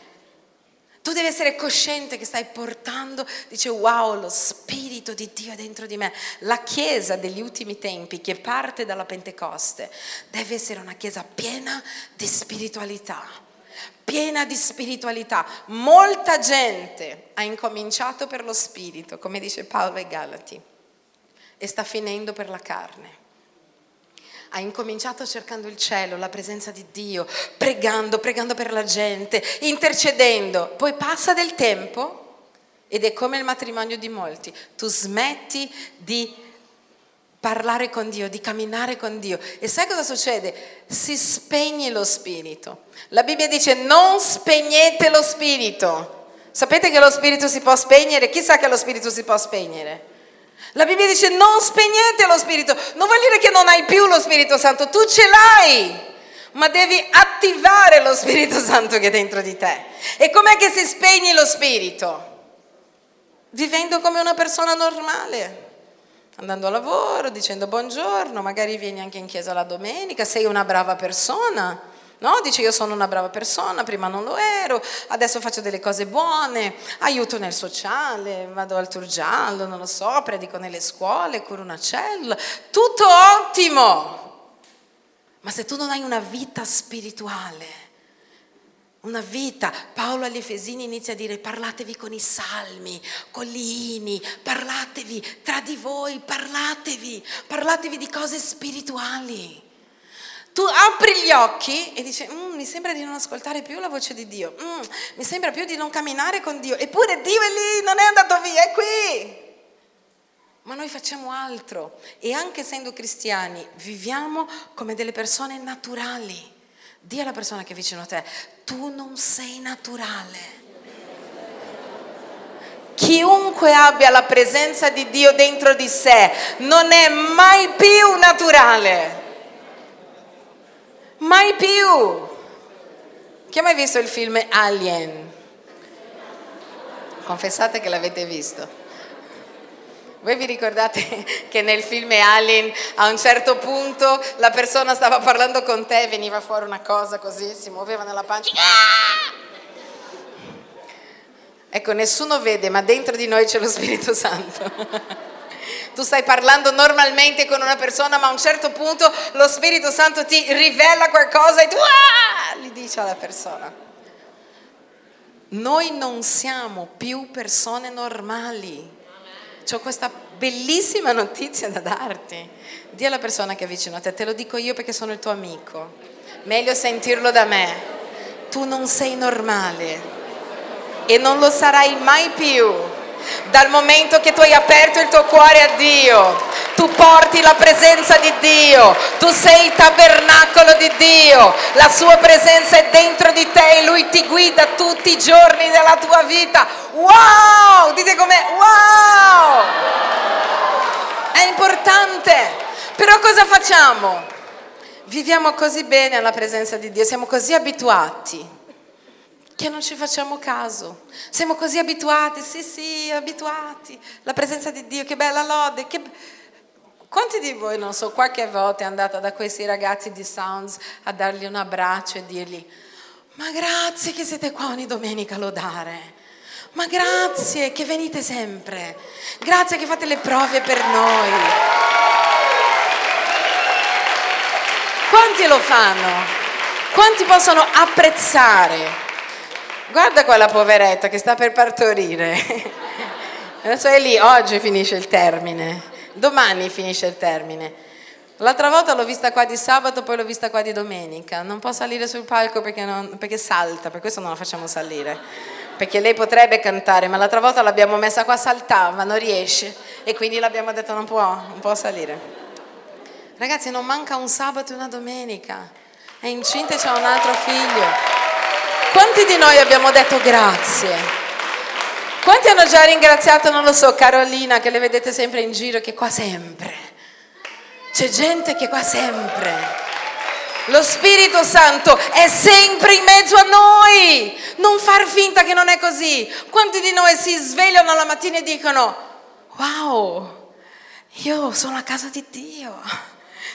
Tu devi essere cosciente che stai portando, dice wow, lo Spirito di Dio è dentro di me. La Chiesa degli ultimi tempi, che parte dalla Pentecoste, deve essere una Chiesa piena di spiritualità piena di spiritualità. Molta gente ha incominciato per lo spirito, come dice Paolo ai Galati, e sta finendo per la carne. Ha incominciato cercando il cielo, la presenza di Dio, pregando, pregando per la gente, intercedendo. Poi passa del tempo ed è come il matrimonio di molti. Tu smetti di parlare con Dio, di camminare con Dio. E sai cosa succede? Si spegne lo spirito. La Bibbia dice non spegnete lo spirito. Sapete che lo spirito si può spegnere? Chi sa che lo spirito si può spegnere? La Bibbia dice non spegnete lo spirito. Non vuol dire che non hai più lo Spirito Santo, tu ce l'hai. Ma devi attivare lo Spirito Santo che è dentro di te. E com'è che si spegne lo spirito? Vivendo come una persona normale andando a lavoro, dicendo buongiorno, magari vieni anche in chiesa la domenica, sei una brava persona. No? Dice io sono una brava persona, prima non lo ero, adesso faccio delle cose buone, aiuto nel sociale, vado al tour giallo, non lo so, predico nelle scuole, curo una cella, tutto ottimo. Ma se tu non hai una vita spirituale, una vita. Paolo agli Efesini inizia a dire parlatevi con i salmi, con gli inni, parlatevi tra di voi, parlatevi, parlatevi di cose spirituali. Tu apri gli occhi e dici, mm, mi sembra di non ascoltare più la voce di Dio, mm, mi sembra più di non camminare con Dio, eppure Dio è lì, non è andato via, è qui. Ma noi facciamo altro e anche essendo cristiani viviamo come delle persone naturali. Dì alla persona che è vicino a te, tu non sei naturale. Chiunque abbia la presenza di Dio dentro di sé non è mai più naturale. Mai più. Chi ha mai visto il film Alien? Confessate che l'avete visto. Voi vi ricordate che nel film Alien a un certo punto la persona stava parlando con te, veniva fuori una cosa così, si muoveva nella pancia. Ecco, nessuno vede, ma dentro di noi c'è lo Spirito Santo. Tu stai parlando normalmente con una persona, ma a un certo punto lo Spirito Santo ti rivela qualcosa e tu ah! gli dici alla persona. Noi non siamo più persone normali ho questa bellissima notizia da darti. Dì alla persona che è vicino a te, te lo dico io perché sono il tuo amico. Meglio sentirlo da me. Tu non sei normale e non lo sarai mai più dal momento che tu hai aperto il tuo cuore a Dio, tu porti la presenza di Dio, tu sei il tabernacolo di Dio, la sua presenza è dentro di te e lui ti guida tutti i giorni della tua vita. Wow! Dite com'è? Wow! È importante. Però cosa facciamo? Viviamo così bene alla presenza di Dio, siamo così abituati che non ci facciamo caso. Siamo così abituati, sì, sì, abituati. La presenza di Dio, che bella lode. Che... Quanti di voi, non so, qualche volta è andata da questi ragazzi di Sounds a dargli un abbraccio e dirgli, ma grazie che siete qua ogni domenica a lodare. Ma grazie che venite sempre. Grazie che fate le prove per noi. Quanti lo fanno? Quanti possono apprezzare Guarda quella poveretta che sta per partorire. Adesso è lì, oggi finisce il termine, domani finisce il termine. L'altra volta l'ho vista qua di sabato, poi l'ho vista qua di domenica. Non può salire sul palco perché, non, perché salta, per questo non la facciamo salire. Perché lei potrebbe cantare, ma l'altra volta l'abbiamo messa qua, saltava, non riesce. E quindi l'abbiamo detto non può, non può salire. Ragazzi, non manca un sabato e una domenica. È incinta e c'ha un altro figlio. Quanti di noi abbiamo detto grazie? Quanti hanno già ringraziato, non lo so, Carolina, che le vedete sempre in giro, che qua sempre. C'è gente che qua sempre. Lo Spirito Santo è sempre in mezzo a noi. Non far finta che non è così. Quanti di noi si svegliano la mattina e dicono, wow, io sono a casa di Dio.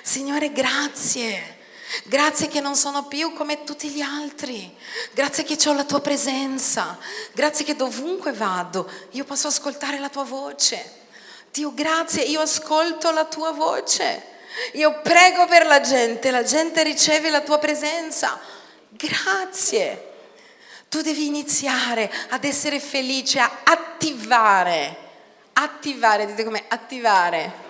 Signore, grazie. Grazie che non sono più come tutti gli altri. Grazie che ho la tua presenza. Grazie che dovunque vado io posso ascoltare la tua voce. Dio, grazie, io ascolto la tua voce. Io prego per la gente, la gente riceve la tua presenza. Grazie. Tu devi iniziare ad essere felice, a attivare, attivare, dite come attivare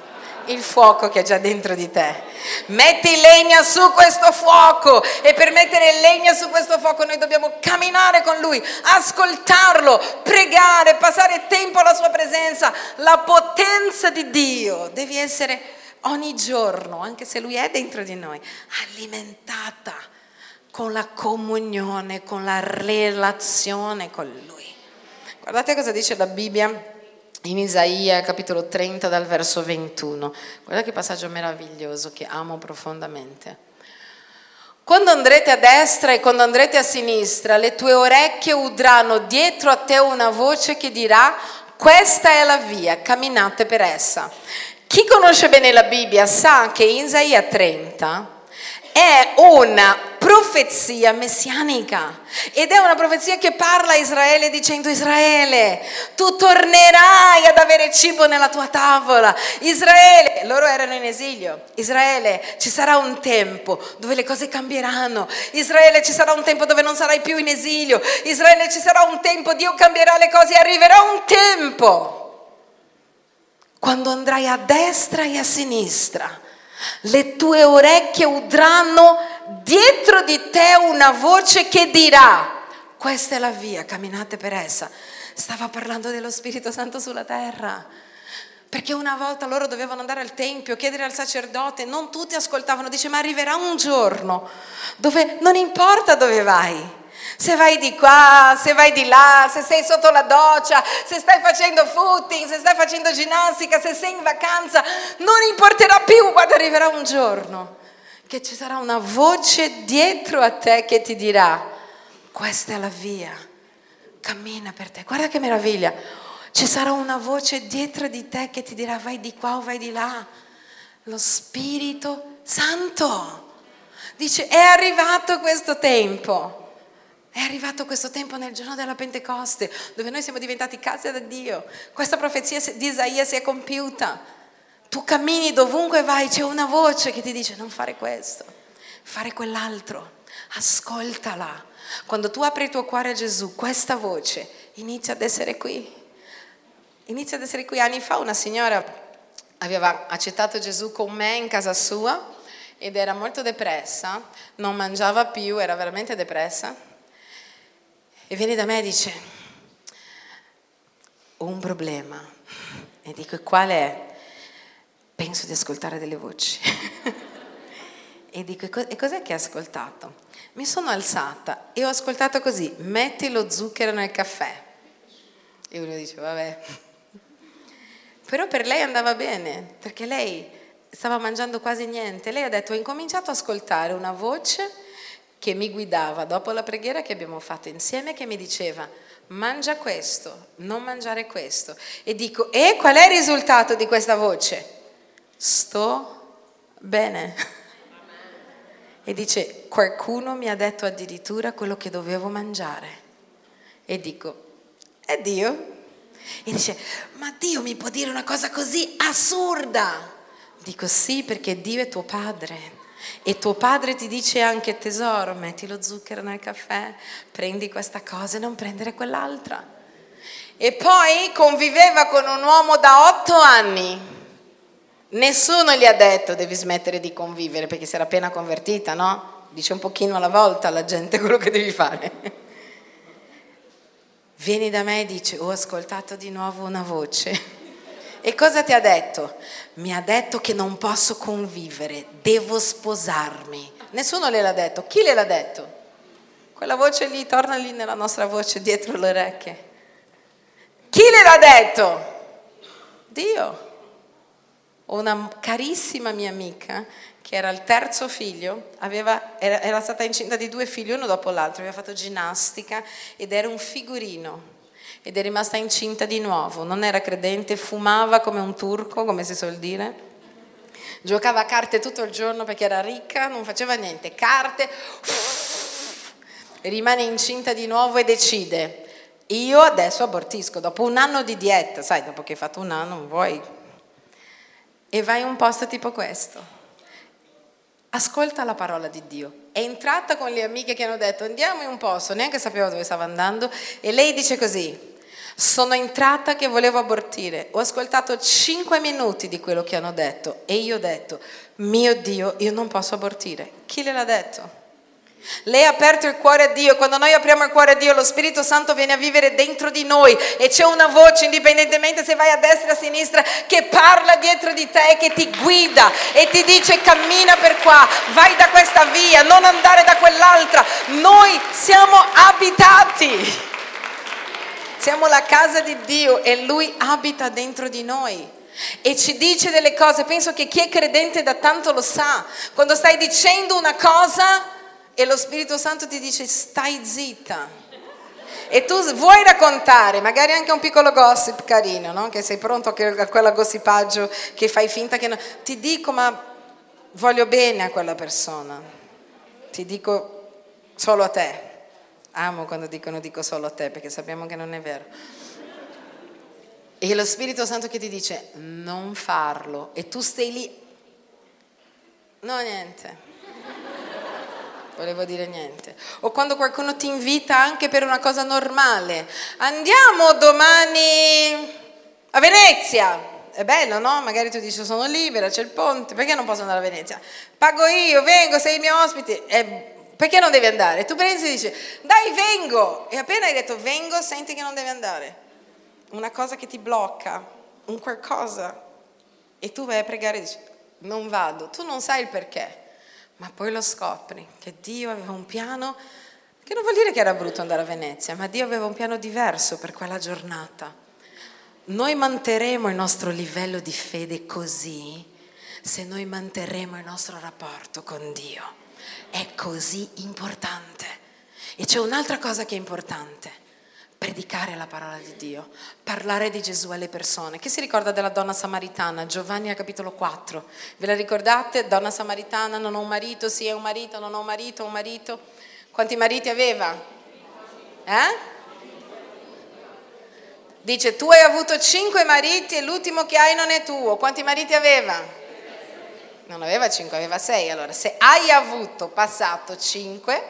il fuoco che è già dentro di te. Metti legna su questo fuoco e per mettere legna su questo fuoco noi dobbiamo camminare con lui, ascoltarlo, pregare, passare tempo alla sua presenza. La potenza di Dio devi essere ogni giorno, anche se Lui è dentro di noi, alimentata con la comunione, con la relazione con Lui. Guardate cosa dice la Bibbia in Isaia capitolo 30 dal verso 21. Guardate che passaggio meraviglioso che amo profondamente. Quando andrete a destra e quando andrete a sinistra, le tue orecchie udranno dietro a te una voce che dirà, questa è la via, camminate per essa. Chi conosce bene la Bibbia sa che in Isaia 30 è una profezia messianica ed è una profezia che parla a Israele dicendo Israele, tu tornerai ad avere cibo nella tua tavola. Israele, loro erano in esilio. Israele, ci sarà un tempo dove le cose cambieranno. Israele, ci sarà un tempo dove non sarai più in esilio. Israele, ci sarà un tempo, Dio cambierà le cose, arriverà un tempo quando andrai a destra e a sinistra, le tue orecchie udranno dietro di te una voce che dirà, questa è la via, camminate per essa. Stava parlando dello Spirito Santo sulla terra. Perché una volta loro dovevano andare al Tempio, chiedere al sacerdote, non tutti ascoltavano, dice ma arriverà un giorno dove non importa dove vai, se vai di qua, se vai di là, se sei sotto la doccia, se stai facendo footing, se stai facendo ginnastica, se sei in vacanza, non importerà più quando arriverà un giorno che ci sarà una voce dietro a te che ti dirà, questa è la via, cammina per te. Guarda che meraviglia, ci sarà una voce dietro di te che ti dirà vai di qua o vai di là. Lo Spirito Santo dice è arrivato questo tempo. È arrivato questo tempo nel giorno della Pentecoste, dove noi siamo diventati casa da Dio. Questa profezia di Isaia si è compiuta. Tu cammini dovunque vai, c'è una voce che ti dice non fare questo, fare quell'altro. Ascoltala. Quando tu apri il tuo cuore a Gesù, questa voce inizia ad essere qui. Inizia ad essere qui. Anni fa una signora aveva accettato Gesù con me in casa sua ed era molto depressa, non mangiava più, era veramente depressa e viene da me e dice, ho un problema. E dico, qual è? Penso di ascoltare delle voci. e dico, e cos'è che hai ascoltato? Mi sono alzata e ho ascoltato così, metti lo zucchero nel caffè. E uno dice, vabbè. Però per lei andava bene, perché lei stava mangiando quasi niente. Lei ha detto, ho incominciato ad ascoltare una voce che mi guidava dopo la preghiera che abbiamo fatto insieme, che mi diceva mangia questo, non mangiare questo. E dico, e qual è il risultato di questa voce? Sto bene. E dice, qualcuno mi ha detto addirittura quello che dovevo mangiare. E dico, è Dio. E dice, ma Dio mi può dire una cosa così assurda? Dico sì perché Dio è tuo padre e tuo padre ti dice anche tesoro, metti lo zucchero nel caffè, prendi questa cosa e non prendere quell'altra. E poi conviveva con un uomo da otto anni. Nessuno gli ha detto devi smettere di convivere perché si era appena convertita, no? Dice un pochino alla volta alla gente quello che devi fare. Vieni da me e dice ho ascoltato di nuovo una voce e cosa ti ha detto? Mi ha detto che non posso convivere, devo sposarmi. Nessuno gliel'ha detto. Chi gliel'ha detto? Quella voce lì, torna lì nella nostra voce dietro le orecchie. Chi gliel'ha detto? Dio. Una carissima mia amica che era il terzo figlio, aveva, era, era stata incinta di due figli uno dopo l'altro, aveva fatto ginnastica ed era un figurino ed è rimasta incinta di nuovo, non era credente, fumava come un turco, come si suol dire, giocava a carte tutto il giorno perché era ricca, non faceva niente, carte, rimane incinta di nuovo e decide, io adesso abortisco, dopo un anno di dieta, sai, dopo che hai fatto un anno, non vuoi, e vai in un posto tipo questo. Ascolta la parola di Dio. È entrata con le amiche che hanno detto andiamo in un posto, neanche sapeva dove stava andando, e lei dice così, sono entrata che volevo abortire, ho ascoltato cinque minuti di quello che hanno detto e io ho detto, mio Dio, io non posso abortire. Chi gliel'ha detto? Lei ha aperto il cuore a Dio, quando noi apriamo il cuore a Dio lo Spirito Santo viene a vivere dentro di noi e c'è una voce, indipendentemente se vai a destra o a sinistra, che parla dietro di te, che ti guida e ti dice cammina per qua, vai da questa via, non andare da quell'altra. Noi siamo abitati. Siamo la casa di Dio e Lui abita dentro di noi. E ci dice delle cose, penso che chi è credente da tanto lo sa. Quando stai dicendo una cosa e lo Spirito Santo ti dice stai zitta. E tu vuoi raccontare, magari anche un piccolo gossip carino, no? che sei pronto a quella gossipaggio che fai finta che no. Ti dico, ma voglio bene a quella persona. Ti dico solo a te. Amo quando dicono dico solo a te perché sappiamo che non è vero. E lo Spirito Santo che ti dice non farlo e tu stai lì. No, niente. Volevo dire niente. O quando qualcuno ti invita anche per una cosa normale. Andiamo domani a Venezia. È bello, no? Magari tu dici sono libera, c'è il ponte, perché non posso andare a Venezia? Pago io, vengo, sei i miei ospiti. È perché non devi andare? Tu pensi e dici, dai vengo. E appena hai detto vengo, senti che non devi andare. Una cosa che ti blocca, un qualcosa. E tu vai a pregare e dici, non vado. Tu non sai il perché. Ma poi lo scopri, che Dio aveva un piano, che non vuol dire che era brutto andare a Venezia, ma Dio aveva un piano diverso per quella giornata. Noi manterremo il nostro livello di fede così se noi manterremo il nostro rapporto con Dio è così importante. E c'è un'altra cosa che è importante, predicare la parola di Dio, parlare di Gesù alle persone. Chi si ricorda della donna samaritana? Giovanni al capitolo 4. Ve la ricordate? Donna samaritana, non ho un marito, sì è un marito, non ho un marito, un marito. Quanti mariti aveva? Eh? Dice, tu hai avuto cinque mariti e l'ultimo che hai non è tuo. Quanti mariti aveva? Non aveva 5, aveva 6. Allora, se hai avuto passato 5,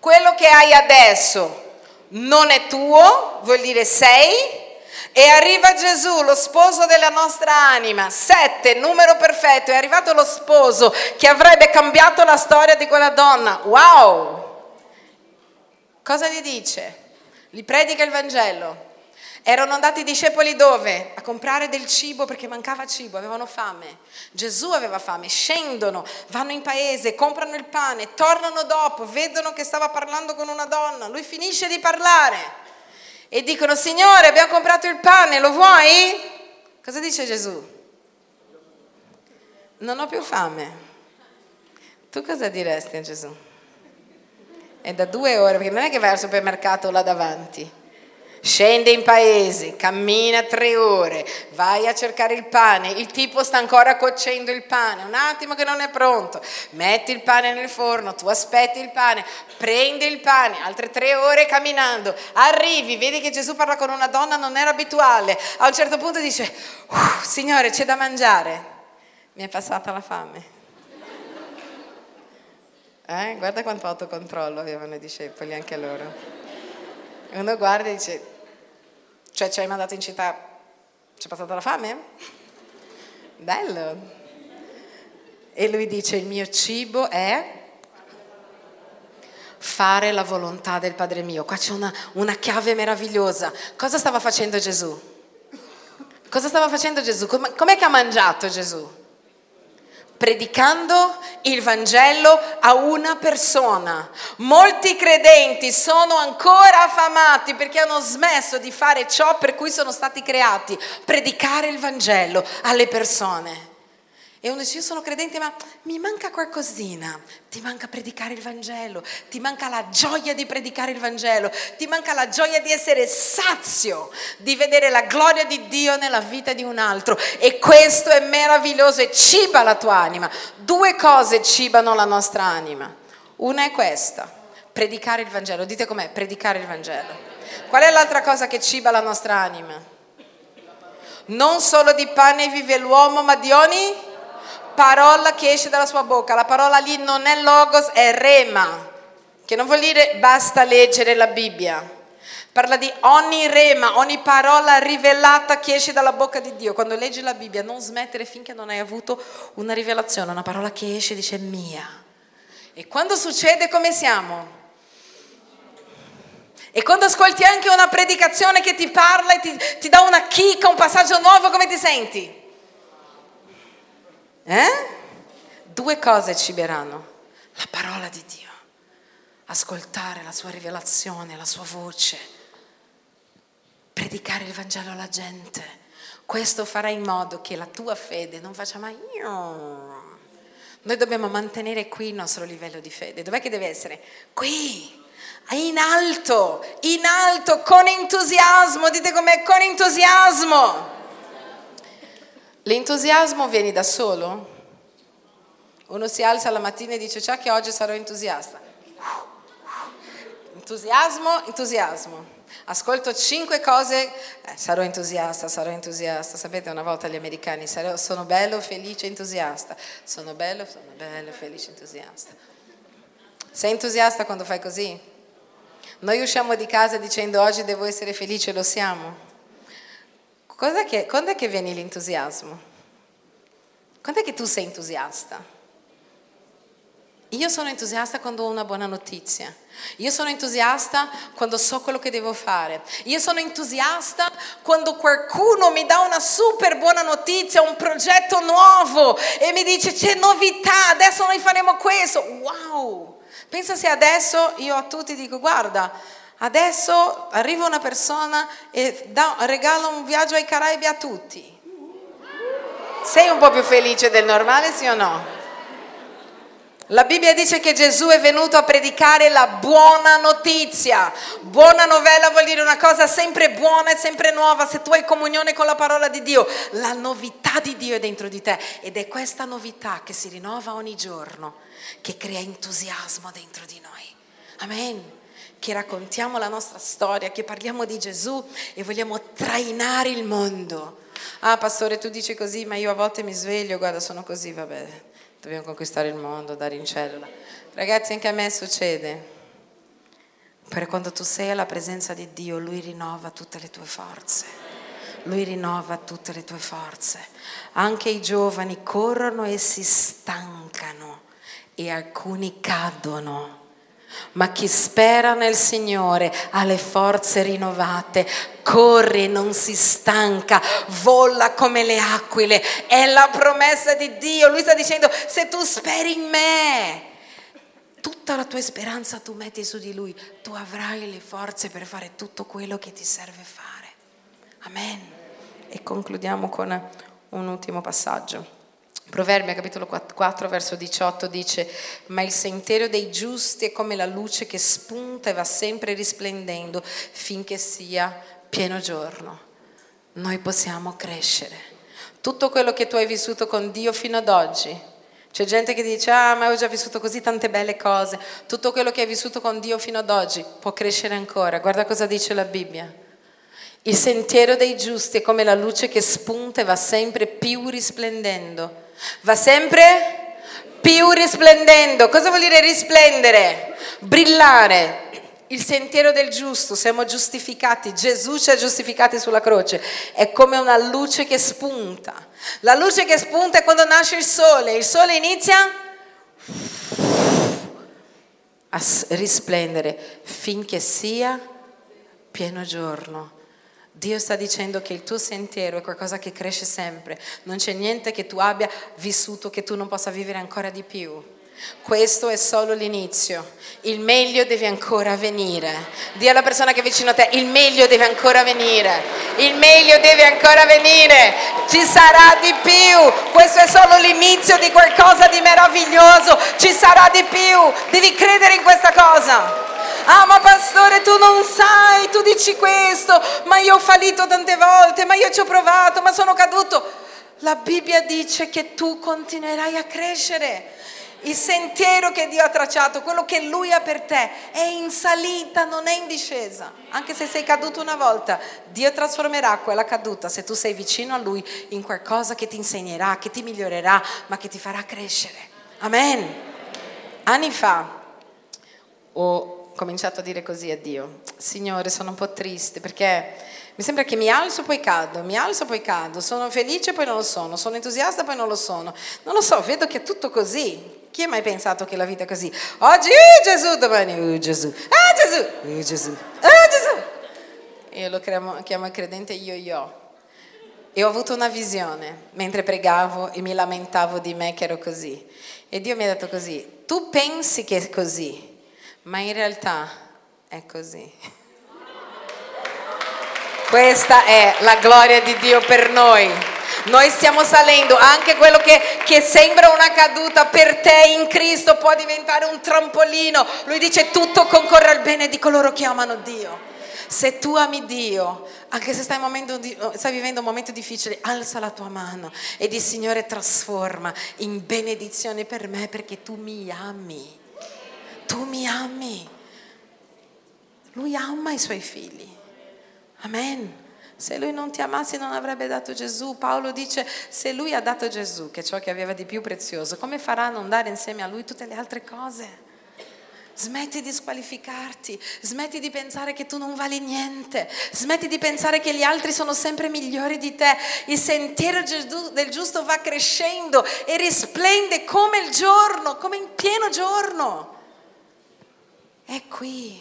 quello che hai adesso non è tuo, vuol dire 6, e arriva Gesù, lo sposo della nostra anima. 7, numero perfetto, è arrivato lo sposo che avrebbe cambiato la storia di quella donna. Wow! Cosa gli dice? Gli predica il Vangelo. Erano andati i discepoli dove? A comprare del cibo perché mancava cibo, avevano fame. Gesù aveva fame, scendono, vanno in paese, comprano il pane, tornano dopo, vedono che stava parlando con una donna, lui finisce di parlare e dicono Signore abbiamo comprato il pane, lo vuoi? Cosa dice Gesù? Non ho più fame. Tu cosa diresti a Gesù? È da due ore, perché non è che vai al supermercato là davanti Scende in paese, cammina tre ore, vai a cercare il pane, il tipo sta ancora cuocendo il pane, un attimo che non è pronto, metti il pane nel forno, tu aspetti il pane, prendi il pane, altre tre ore camminando, arrivi, vedi che Gesù parla con una donna, non era abituale, a un certo punto dice, Signore c'è da mangiare, mi è passata la fame. Eh? Guarda quanto autocontrollo avevano i discepoli, anche loro. Uno guarda e dice, cioè ci hai mandato in città, ci è passata la fame? Bello. E lui dice, il mio cibo è fare la volontà del Padre mio. Qua c'è una, una chiave meravigliosa. Cosa stava facendo Gesù? Cosa stava facendo Gesù? Com'è che ha mangiato Gesù? Predicando il Vangelo a una persona. Molti credenti sono ancora affamati perché hanno smesso di fare ciò per cui sono stati creati, predicare il Vangelo alle persone. E uno dice, io sono credente, ma mi manca qualcosina. Ti manca predicare il Vangelo, ti manca la gioia di predicare il Vangelo, ti manca la gioia di essere sazio, di vedere la gloria di Dio nella vita di un altro. E questo è meraviglioso e ciba la tua anima. Due cose cibano la nostra anima. Una è questa, predicare il Vangelo. Dite com'è, predicare il Vangelo. Qual è l'altra cosa che ciba la nostra anima? Non solo di pane vive l'uomo, ma di ogni parola che esce dalla sua bocca. La parola lì non è logos, è rema, che non vuol dire basta leggere la Bibbia. Parla di ogni rema, ogni parola rivelata che esce dalla bocca di Dio. Quando leggi la Bibbia non smettere finché non hai avuto una rivelazione, una parola che esce e dice mia. E quando succede come siamo? E quando ascolti anche una predicazione che ti parla e ti, ti dà una chicca, un passaggio nuovo, come ti senti? Eh? Due cose ciberanno. La parola di Dio. Ascoltare la sua rivelazione, la sua voce. Predicare il Vangelo alla gente. Questo farà in modo che la tua fede non faccia mai... Noi dobbiamo mantenere qui il nostro livello di fede. Dov'è che deve essere? Qui in alto, in alto, con entusiasmo, dite com'è, con entusiasmo. L'entusiasmo viene da solo? Uno si alza la mattina e dice, ciao che oggi sarò entusiasta. Entusiasmo, entusiasmo. Ascolto cinque cose, eh, sarò entusiasta, sarò entusiasta. Sapete, una volta gli americani, sarò, sono bello, felice, entusiasta. Sono bello, sono bello, felice, entusiasta. Sei entusiasta quando fai così? Noi usciamo di casa dicendo oggi devo essere felice, lo siamo. Che, quando è che viene l'entusiasmo? Quando è che tu sei entusiasta? Io sono entusiasta quando ho una buona notizia. Io sono entusiasta quando so quello che devo fare. Io sono entusiasta quando qualcuno mi dà una super buona notizia, un progetto nuovo e mi dice c'è novità, adesso noi faremo questo. Wow! Pensa se adesso io a tutti dico guarda, adesso arriva una persona e dà, regala un viaggio ai Caraibi a tutti. Sei un po' più felice del normale, sì o no? La Bibbia dice che Gesù è venuto a predicare la buona notizia. Buona novella vuol dire una cosa sempre buona e sempre nuova se tu hai comunione con la parola di Dio. La novità di Dio è dentro di te ed è questa novità che si rinnova ogni giorno che crea entusiasmo dentro di noi. Amen. Che raccontiamo la nostra storia, che parliamo di Gesù e vogliamo trainare il mondo. Ah, pastore, tu dici così, ma io a volte mi sveglio, guarda, sono così, vabbè, dobbiamo conquistare il mondo, dare in cellula. Ragazzi, anche a me succede. Per quando tu sei alla presenza di Dio, Lui rinnova tutte le tue forze. Lui rinnova tutte le tue forze. Anche i giovani corrono e si stancano e alcuni cadono. Ma chi spera nel Signore ha le forze rinnovate, corre non si stanca, vola come le aquile. È la promessa di Dio. Lui sta dicendo, se tu speri in me, tutta la tua speranza tu metti su di Lui, tu avrai le forze per fare tutto quello che ti serve fare. Amen. E concludiamo con un ultimo passaggio. Proverbi capitolo 4 verso 18 dice, ma il sentiero dei giusti è come la luce che spunta e va sempre risplendendo finché sia pieno giorno. Noi possiamo crescere. Tutto quello che tu hai vissuto con Dio fino ad oggi, c'è gente che dice, ah, ma ho già vissuto così tante belle cose. Tutto quello che hai vissuto con Dio fino ad oggi può crescere ancora. Guarda cosa dice la Bibbia. Il sentiero dei giusti è come la luce che spunta e va sempre più risplendendo va sempre più risplendendo. Cosa vuol dire risplendere? Brillare. Il sentiero del giusto, siamo giustificati, Gesù ci ha giustificati sulla croce, è come una luce che spunta. La luce che spunta è quando nasce il sole, il sole inizia a risplendere finché sia pieno giorno. Dio sta dicendo che il tuo sentiero è qualcosa che cresce sempre, non c'è niente che tu abbia vissuto che tu non possa vivere ancora di più. Questo è solo l'inizio. Il meglio deve ancora venire. Dì alla persona che è vicino a te, il meglio deve ancora venire. Il meglio deve ancora venire. Ci sarà di più. Questo è solo l'inizio di qualcosa di meraviglioso. Ci sarà di più. Devi credere in questa cosa. Ah, ma pastore, tu non sai, tu dici questo, ma io ho fallito tante volte, ma io ci ho provato, ma sono caduto. La Bibbia dice che tu continuerai a crescere. Il sentiero che Dio ha tracciato, quello che Lui ha per te, è in salita, non è in discesa. Anche se sei caduto una volta, Dio trasformerà quella caduta, se tu sei vicino a Lui, in qualcosa che ti insegnerà, che ti migliorerà, ma che ti farà crescere. Amen. Anni fa ho cominciato a dire così a Dio, Signore, sono un po' triste perché mi sembra che mi alzo poi cado, mi alzo poi cado, sono felice poi non lo sono, sono entusiasta poi non lo sono. Non lo so, vedo che è tutto così. Chi ha mai pensato che la vita è così? Oggi uh, Gesù, domani uh, Gesù, ah Gesù, uh, Gesù, ah Gesù. Io lo chiamo, chiamo credente io-io. E ho avuto una visione mentre pregavo e mi lamentavo di me che ero così. E Dio mi ha detto così, tu pensi che è così, ma in realtà è così. Questa è la gloria di Dio per noi. Noi stiamo salendo, anche quello che, che, sembra una caduta per te in Cristo può diventare un trampolino. Lui dice tutto concorre al bene di coloro che amano Dio. Se tu ami Dio, anche se stai, di, stai, vivendo un momento difficile, alza la tua mano e di Signore trasforma in benedizione per me perché tu mi ami. Tu mi ami. Lui ama i suoi figli. Amen. Se lui non ti amasse non avrebbe dato Gesù. Paolo dice, se lui ha dato Gesù, che è ciò che aveva di più prezioso, come farà a non dare insieme a lui tutte le altre cose? Smetti di squalificarti, smetti di pensare che tu non vali niente, smetti di pensare che gli altri sono sempre migliori di te. Il sentiero del giusto va crescendo e risplende come il giorno, come in pieno giorno. È qui,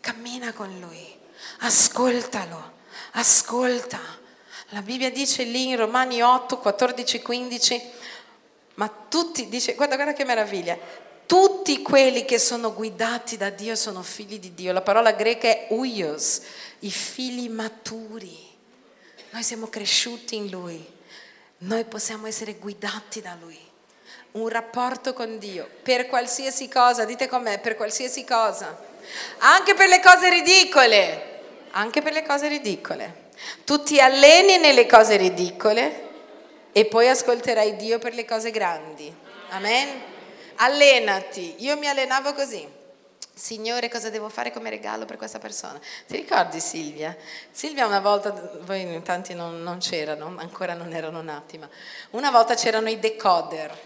cammina con lui. Ascoltalo, ascolta. La Bibbia dice lì in Romani 8, 14, 15, ma tutti, dice, guarda, guarda che meraviglia, tutti quelli che sono guidati da Dio sono figli di Dio. La parola greca è uios, i figli maturi. Noi siamo cresciuti in Lui, noi possiamo essere guidati da Lui. Un rapporto con Dio, per qualsiasi cosa, dite com'è, per qualsiasi cosa. Anche per le cose ridicole anche per le cose ridicole. Tu ti alleni nelle cose ridicole e poi ascolterai Dio per le cose grandi. Amen? Allenati. Io mi allenavo così. Signore, cosa devo fare come regalo per questa persona? Ti ricordi Silvia? Silvia una volta, voi tanti non, non c'erano, ancora non erano nati, ma una volta c'erano i decoder,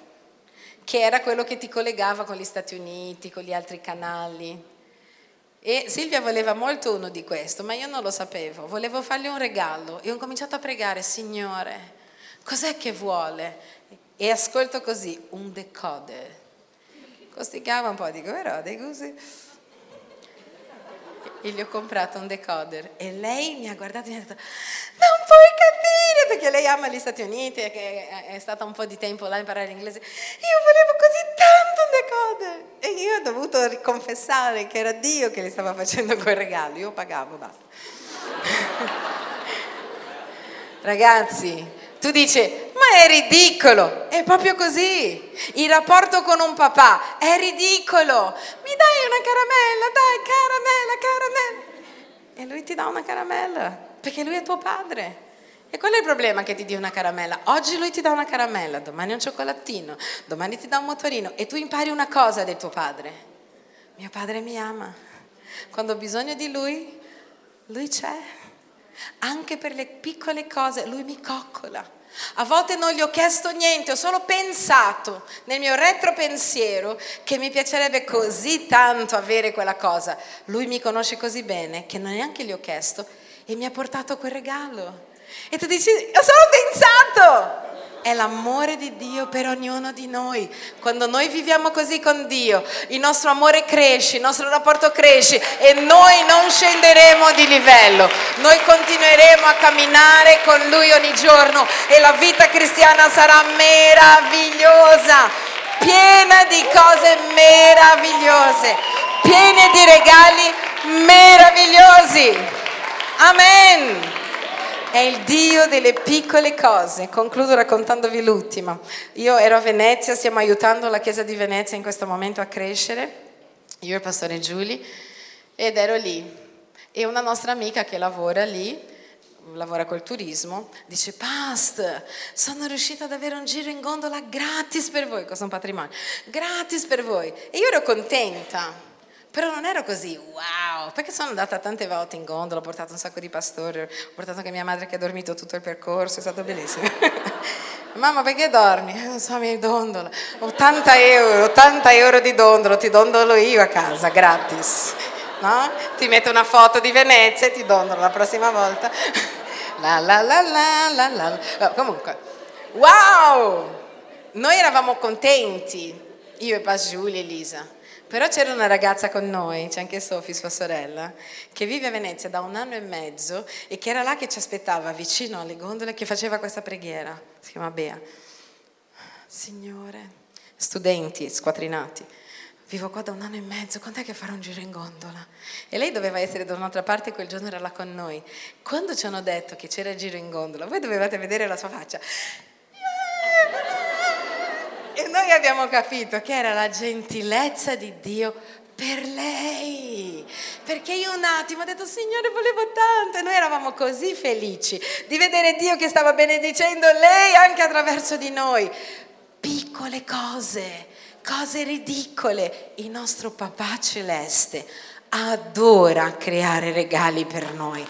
che era quello che ti collegava con gli Stati Uniti, con gli altri canali. E Silvia voleva molto uno di questo, ma io non lo sapevo. Volevo fargli un regalo e ho cominciato a pregare, Signore, cos'è che vuole? E ascolto così, un decoder. Costicava un po', dico, però, dei così e gli ho comprato un decoder e lei mi ha guardato e mi ha detto non puoi capire perché lei ama gli Stati Uniti e che è stata un po' di tempo là a imparare l'inglese io volevo così tanto un decoder e io ho dovuto confessare che era Dio che le stava facendo quel regalo io pagavo basta ragazzi tu dici ma è ridicolo, è proprio così. Il rapporto con un papà è ridicolo. Mi dai una caramella, dai, caramella, caramella. E lui ti dà una caramella, perché lui è tuo padre. E qual è il problema che ti dia una caramella? Oggi lui ti dà una caramella, domani un cioccolatino, domani ti dà un motorino e tu impari una cosa del tuo padre. Mio padre mi ama. Quando ho bisogno di lui, lui c'è. Anche per le piccole cose, lui mi coccola. A volte non gli ho chiesto niente, ho solo pensato nel mio retropensiero che mi piacerebbe così tanto avere quella cosa. Lui mi conosce così bene che neanche gli ho chiesto e mi ha portato quel regalo. E tu dici, ho solo pensato! è l'amore di Dio per ognuno di noi. Quando noi viviamo così con Dio, il nostro amore cresce, il nostro rapporto cresce e noi non scenderemo di livello. Noi continueremo a camminare con Lui ogni giorno e la vita cristiana sarà meravigliosa. piena di cose meravigliose, piena di regali meravigliosi. Amen. È il Dio delle piccole cose. Concludo raccontandovi l'ultima. Io ero a Venezia, stiamo aiutando la Chiesa di Venezia in questo momento a crescere, io e il pastore Giuli, ed ero lì. E una nostra amica che lavora lì lavora col turismo, dice Past, sono riuscita ad avere un giro in gondola gratis per voi, cosa un patrimonio, gratis per voi. E io ero contenta, però non ero così, wow, perché sono andata tante volte in gondola, ho portato un sacco di pastori, ho portato anche mia madre che ha dormito tutto il percorso, è stato bellissimo. Mamma perché dormi? Non so, mi dondola. 80 euro, 80 euro di dondolo, ti dondolo io a casa, gratis no? Ti metto una foto di Venezia e ti dono la prossima volta. La la la la la la. Oh, comunque, wow! Noi eravamo contenti, io e Pas Giulia e Elisa. Però c'era una ragazza con noi, c'è anche Sofì, sua sorella, che vive a Venezia da un anno e mezzo e che era là che ci aspettava vicino alle gondole che faceva questa preghiera. Si chiama Bea. Signore, studenti squatrinati vivo qua da un anno e mezzo, quant'è che farò un giro in gondola? E lei doveva essere da un'altra parte e quel giorno era là con noi. Quando ci hanno detto che c'era il giro in gondola, voi dovevate vedere la sua faccia. E noi abbiamo capito che era la gentilezza di Dio per lei. Perché io un attimo ho detto, Signore, volevo tanto. E noi eravamo così felici di vedere Dio che stava benedicendo lei anche attraverso di noi. Piccole cose cose ridicole. Il nostro papà celeste adora creare regali per noi,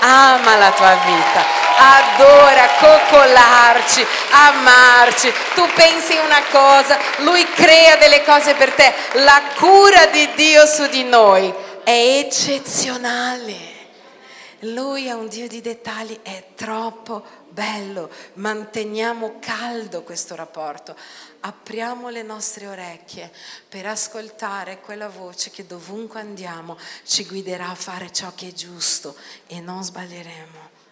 ama la tua vita, adora coccolarci, amarci. Tu pensi una cosa, lui crea delle cose per te. La cura di Dio su di noi è eccezionale. Lui è un Dio di dettagli, è troppo bello. Manteniamo caldo questo rapporto apriamo le nostre orecchie per ascoltare quella voce che dovunque andiamo ci guiderà a fare ciò che è giusto e non sbaglieremo.